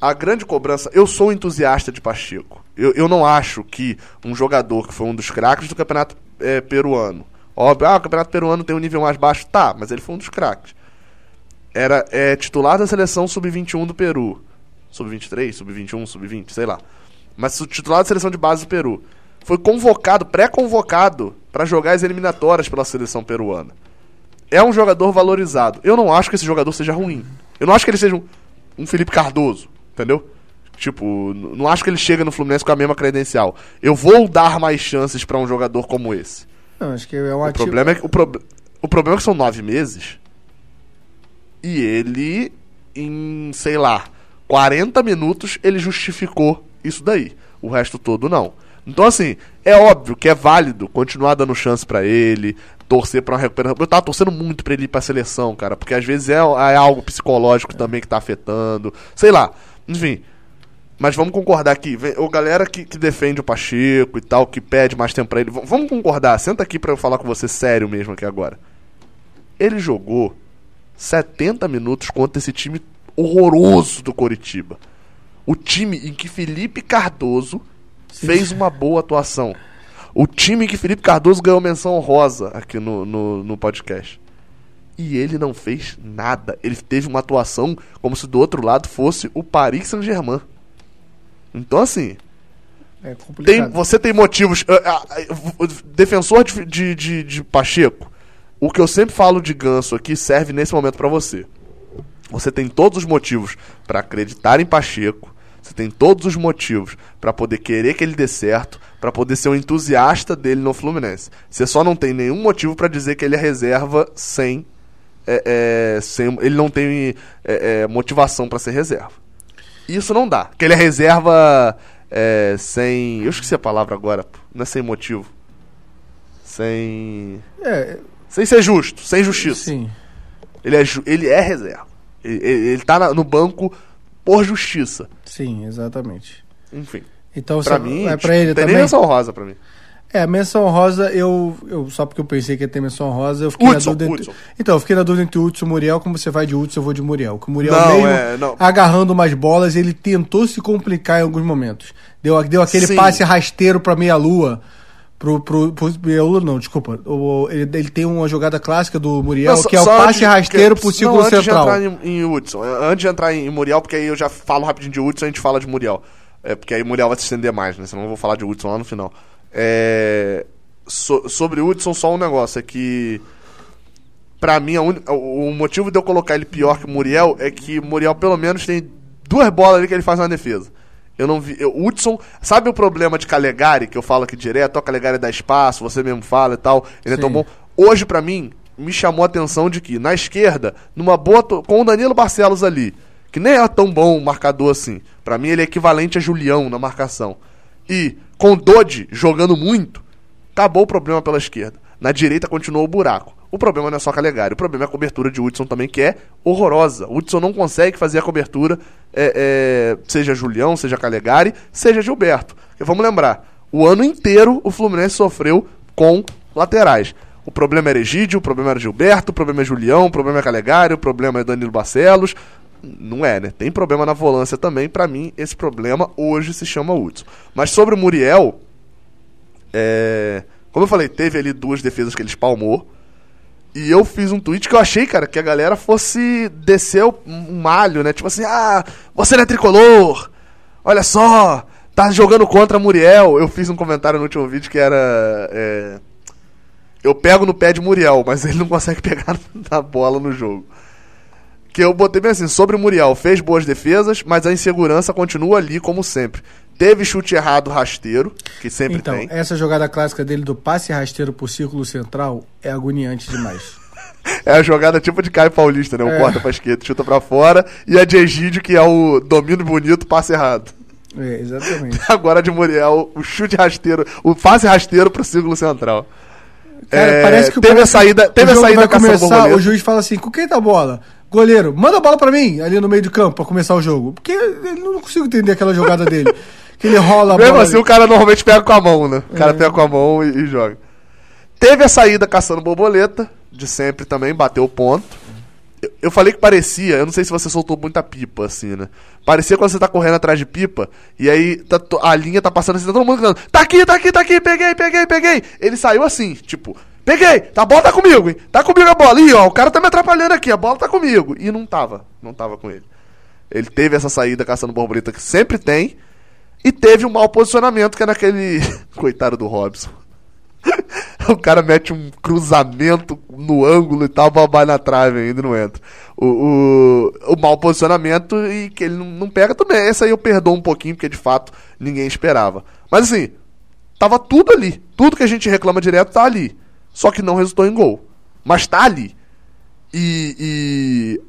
A grande cobrança. Eu sou entusiasta de Pacheco. Eu, eu não acho que um jogador que foi um dos craques do campeonato é, peruano. Óbvio, ah, o campeonato peruano tem um nível mais baixo. Tá, mas ele foi um dos craques era é, titular da seleção sub-21 do Peru. Sub-23, sub-21, sub-20, sei lá. Mas titular da seleção de base do Peru. Foi convocado, pré-convocado, para jogar as eliminatórias pela seleção peruana. É um jogador valorizado. Eu não acho que esse jogador seja ruim. Eu não acho que ele seja um, um Felipe Cardoso, entendeu? Tipo, não acho que ele chega no Fluminense com a mesma credencial. Eu vou dar mais chances para um jogador como esse. Não, acho que é um o ativo... problema é que o, pro... o problema é que são nove meses e ele, em, sei lá, 40 minutos, ele justificou isso daí. O resto todo não. Então, assim, é óbvio que é válido continuar dando chance para ele, torcer pra uma recuperação. Eu tava torcendo muito pra ele ir pra seleção, cara, porque às vezes é, é algo psicológico também que tá afetando. Sei lá. Enfim. Mas vamos concordar aqui. O galera que, que, defende o Pacheco e tal, que pede mais tempo pra ele. Vamos concordar. Senta aqui pra eu falar com você sério mesmo aqui agora. Ele jogou 70 minutos contra esse time horroroso do Coritiba. O time em que Felipe Cardoso Sim. fez uma boa atuação. O time em que Felipe Cardoso ganhou menção rosa aqui no, no, no podcast. E ele não fez nada. Ele teve uma atuação como se do outro lado fosse o Paris Saint-Germain. Então, assim. É tem, você tem motivos. Uh, uh, uh, defensor de, de, de, de, Pacheco, o que eu sempre falo de ganso aqui serve nesse momento para você. Você tem todos os motivos para acreditar em Pacheco. Você tem todos os motivos para poder querer que ele dê certo, para poder ser um entusiasta dele no Fluminense. Você só não tem nenhum motivo para dizer que ele é reserva sem, é, é, sem ele não tem é, é motivação para ser reserva. Isso não dá. Que ele é reserva é, sem. Eu esqueci a palavra agora. Não é sem motivo. Sem. É. Sem ser justo, sem justiça. Sim. Ele é, ele é reserva. Ele, ele tá no banco por justiça. Sim, exatamente. Enfim. Então pra mim, é pra ele tem também. nem menção rosa pra mim. É, menção rosa, eu, eu. Só porque eu pensei que ia ter menção rosa, eu fiquei Hudson, na dúvida. Entre, então, eu fiquei na dúvida entre Hudson e Muriel. Como você vai de Hudson, eu vou de Muriel. Que o Muriel não, mesmo, é, agarrando umas bolas, ele tentou se complicar em alguns momentos. Deu, deu aquele Sim. passe rasteiro pra meia-lua. Pro, pro, pro não, desculpa. O, ele, ele tem uma jogada clássica do Muriel, não, que é o passe antes, rasteiro que, pro círculo não, central. Antes de entrar em, em Hudson, antes de entrar em Muriel, porque aí eu já falo rapidinho de Hudson, a gente fala de Muriel. É, porque aí Muriel vai se estender mais, né? Senão eu vou falar de Hudson lá no final. É, so, sobre Hudson, só um negócio, é que. Pra mim, un... o motivo de eu colocar ele pior que o Muriel é que o Muriel, pelo menos, tem duas bolas ali que ele faz na defesa. Eu não vi. Eu, Hudson, sabe o problema de Calegari, que eu falo aqui direto? O Calegari dá espaço, você mesmo fala e tal. Ele Sim. é tão bom. Hoje, para mim, me chamou a atenção de que, na esquerda, numa boa. Com o Danilo Barcelos ali, que nem é tão bom marcador assim. para mim, ele é equivalente a Julião na marcação. E com o Dodi jogando muito, acabou o problema pela esquerda. Na direita continuou o buraco. O problema não é só Calegari, o problema é a cobertura de Hudson também, que é horrorosa. O Hudson não consegue fazer a cobertura, é, é, seja Julião, seja Calegari, seja Gilberto. Porque vamos lembrar, o ano inteiro o Fluminense sofreu com laterais. O problema era Egídio, o problema era Gilberto, o problema é Julião, o problema é Calegari, o problema é Danilo Barcelos. Não é, né? Tem problema na volância também. Para mim, esse problema hoje se chama Hudson. Mas sobre o Muriel, é... como eu falei, teve ali duas defesas que ele espalmou. E eu fiz um tweet que eu achei, cara, que a galera fosse descer um malho, né? Tipo assim, ah, você não é tricolor! Olha só, tá jogando contra Muriel. Eu fiz um comentário no último vídeo que era. É, eu pego no pé de Muriel, mas ele não consegue <laughs> pegar na bola no jogo. Que eu botei bem assim, sobre o Muriel, fez boas defesas, mas a insegurança continua ali como sempre. Teve chute errado rasteiro, que sempre então, tem. Então, essa jogada clássica dele do passe rasteiro pro círculo central é agoniante demais. <laughs> é a jogada tipo de Caio Paulista, né? O é. corta pra esquerda, chuta pra fora. E a de Egídio, que é o domínio bonito, passe errado. É, exatamente. <laughs> Agora de Muriel, o chute rasteiro, o passe rasteiro pro círculo central. Cara, é, parece que teve a saída, teve a saída vai começar, o juiz fala assim: com quem tá a bola? Goleiro, manda a bola pra mim, ali no meio do campo, pra começar o jogo. Porque eu não consigo entender aquela jogada dele. <laughs> que ele rola a Mesmo bola. assim, o cara normalmente pega com a mão, né? O cara é. pega com a mão e, e, joga. Teve a saída caçando borboleta, de sempre também, bateu o ponto. Eu, eu falei que parecia, eu não sei se você soltou muita pipa, assim, né? Parecia quando você tá correndo atrás de pipa, e aí tá, a linha tá passando assim, tá todo mundo gritando, tá aqui, tá aqui, tá aqui, peguei, peguei, peguei. Ele saiu assim, tipo, peguei, tá, a bola tá comigo, hein? Tá comigo a bola. Ih, ó, o cara tá me atrapalhando aqui, a bola tá comigo. E não tava, não tava com ele. Ele teve essa saída caçando borboleta que sempre tem, e teve um mau posicionamento, que é naquele. <laughs> Coitado do Robson. <laughs> o cara mete um cruzamento no ângulo e tal, vai na trave ainda não entra. O, o, o mau posicionamento e que ele não, não pega também. Essa aí eu perdoo um pouquinho, porque de fato ninguém esperava. Mas assim, tava tudo ali. Tudo que a gente reclama direto tá ali. Só que não resultou em gol. Mas tá ali. E, e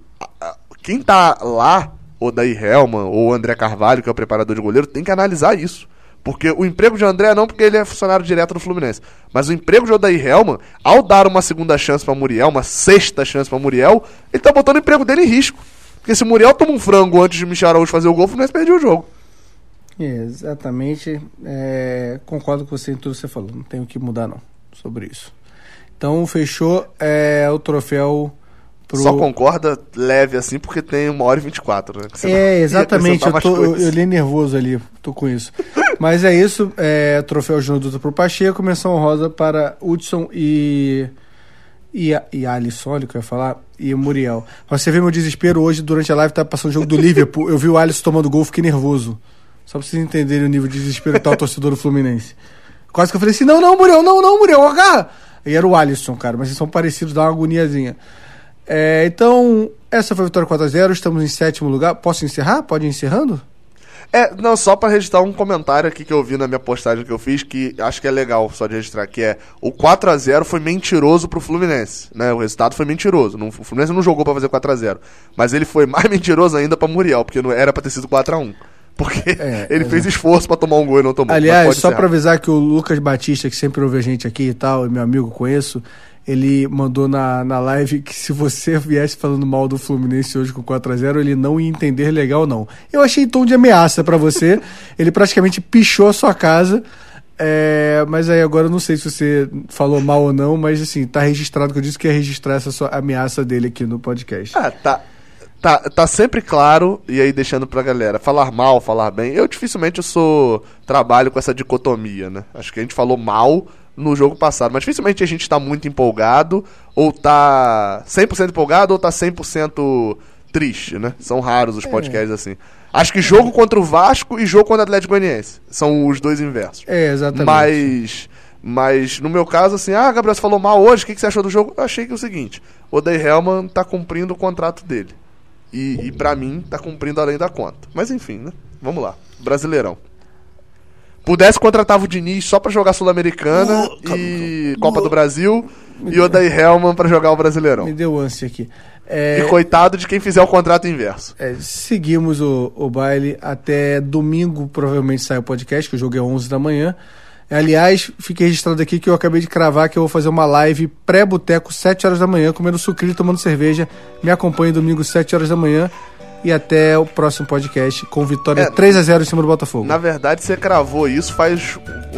quem tá lá o Daí Helman ou André Carvalho, que é o preparador de goleiro, tem que analisar isso. Porque o emprego de André não porque ele é funcionário direto do Fluminense. Mas o emprego de Odair Helman, ao dar uma segunda chance para Muriel, uma sexta chance para Muriel, ele tá botando o emprego dele em risco. Porque se o Muriel toma um frango antes de Michel Araújo fazer o gol, o Fluminense perdeu o jogo. Exatamente. É, concordo com você em tudo que você falou. Não tenho o que mudar, não, sobre isso. Então, fechou é, o troféu pro... Só concorda leve assim, porque tem uma hora e 24, né? É, <laughs> exatamente. Eu, tô, eu, eu li nervoso ali, tô com isso. Mas é isso. É, troféu Júnior Dutra pro Pacheco, menção rosa para Hudson e... E, e Alisson, olha o que eu ia falar, e Muriel. Você vê meu desespero hoje durante a live, tá passando o jogo do Liverpool. Eu vi o Alisson tomando gol, fiquei nervoso. Só pra vocês entenderem o nível de desespero que tá o torcedor do Fluminense. Quase que eu falei assim: não, não, Muriel, não, não, Muriel, agarra! E era o Alisson, cara, mas eles são parecidos, dá uma agoniazinha. É, então, essa foi a vitória 4x0, estamos em sétimo lugar. Posso encerrar? Pode ir encerrando? É, não, só para registrar um comentário aqui que eu vi na minha postagem que eu fiz, que acho que é legal só de registrar, que é o 4 x 0 foi mentiroso pro Fluminense, né? O resultado foi mentiroso. Não, o Fluminense não jogou para fazer 4 x 0 mas ele foi mais <laughs> mentiroso ainda para Muriel, porque não era para ter sido 4 x 1 porque é, <laughs> ele fez esforço para tomar um gol e não tomou. Aliás, só para avisar que o Lucas Batista, que sempre ouve a gente aqui e tal, e meu amigo conheço, ele mandou na, na live que se você viesse falando mal do Fluminense hoje com 4 a 0 ele não ia entender legal, não. Eu achei tom de ameaça para você. <laughs> ele praticamente pichou a sua casa. É, mas aí agora eu não sei se você falou mal ou não, mas assim, tá registrado que eu disse que ia registrar essa sua ameaça dele aqui no podcast. Ah, tá tá, tá sempre claro, e aí deixando pra galera, falar mal, falar bem. Eu dificilmente eu sou trabalho com essa dicotomia, né? Acho que a gente falou mal no jogo passado, mas dificilmente a gente tá muito empolgado, ou tá 100% empolgado, ou tá 100% triste, né? São raros os é. podcasts é. assim. Acho que jogo contra o Vasco e jogo contra o Atlético Goianiense são os dois inversos. É, exatamente. Mas mas no meu caso, assim, ah, Gabriel, você falou mal hoje, o que, que você achou do jogo? Eu achei que é o seguinte: o Day Hellman tá cumprindo o contrato dele. E, e para mim, tá cumprindo além da conta. Mas enfim, né? Vamos lá. Brasileirão. Pudesse, contratava o Diniz só para jogar Sul-Americana uh, e uh, Copa do Brasil uh, e o Daí Helman para jogar o Brasileirão. Me deu ânsia aqui. É, e coitado de quem fizer o contrato inverso. É, seguimos o, o baile até domingo, provavelmente sai o podcast, que o jogo é 11 da manhã. Aliás, fique registrado aqui que eu acabei de cravar que eu vou fazer uma live pré-boteco, 7 horas da manhã, comendo sucrilho, tomando cerveja. Me acompanhe domingo, 7 horas da manhã. E até o próximo podcast com vitória é, 3 a 0 em cima do Botafogo. Na verdade, você cravou isso faz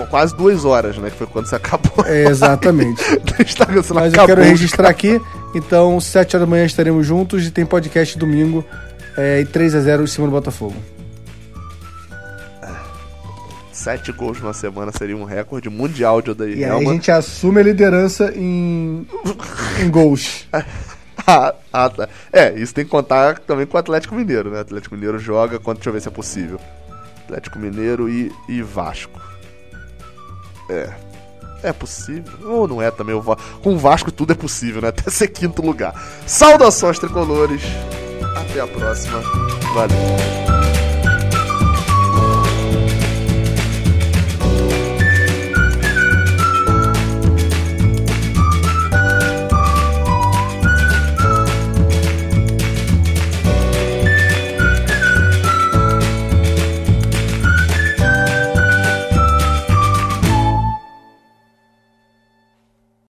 quase duas horas, né? Que foi quando você acabou. É, exatamente. <laughs> Mas eu quero registrar aqui. Então, 7 horas da manhã estaremos juntos e tem podcast domingo é, e 3 a 0 em cima do Botafogo sete gols numa semana seria um recorde mundial de Odair E aí a gente assume a liderança em, em gols. <laughs> ah, <laughs> ah, tá. É, isso tem que contar também com o Atlético Mineiro, né? O Atlético Mineiro joga, quanto, deixa eu ver se é possível. Atlético Mineiro e, e Vasco. É. É possível. Ou não é também. O Com o Vasco tudo é possível, né? Até ser quinto lugar. Saudações tricolores. Até a próxima. Valeu.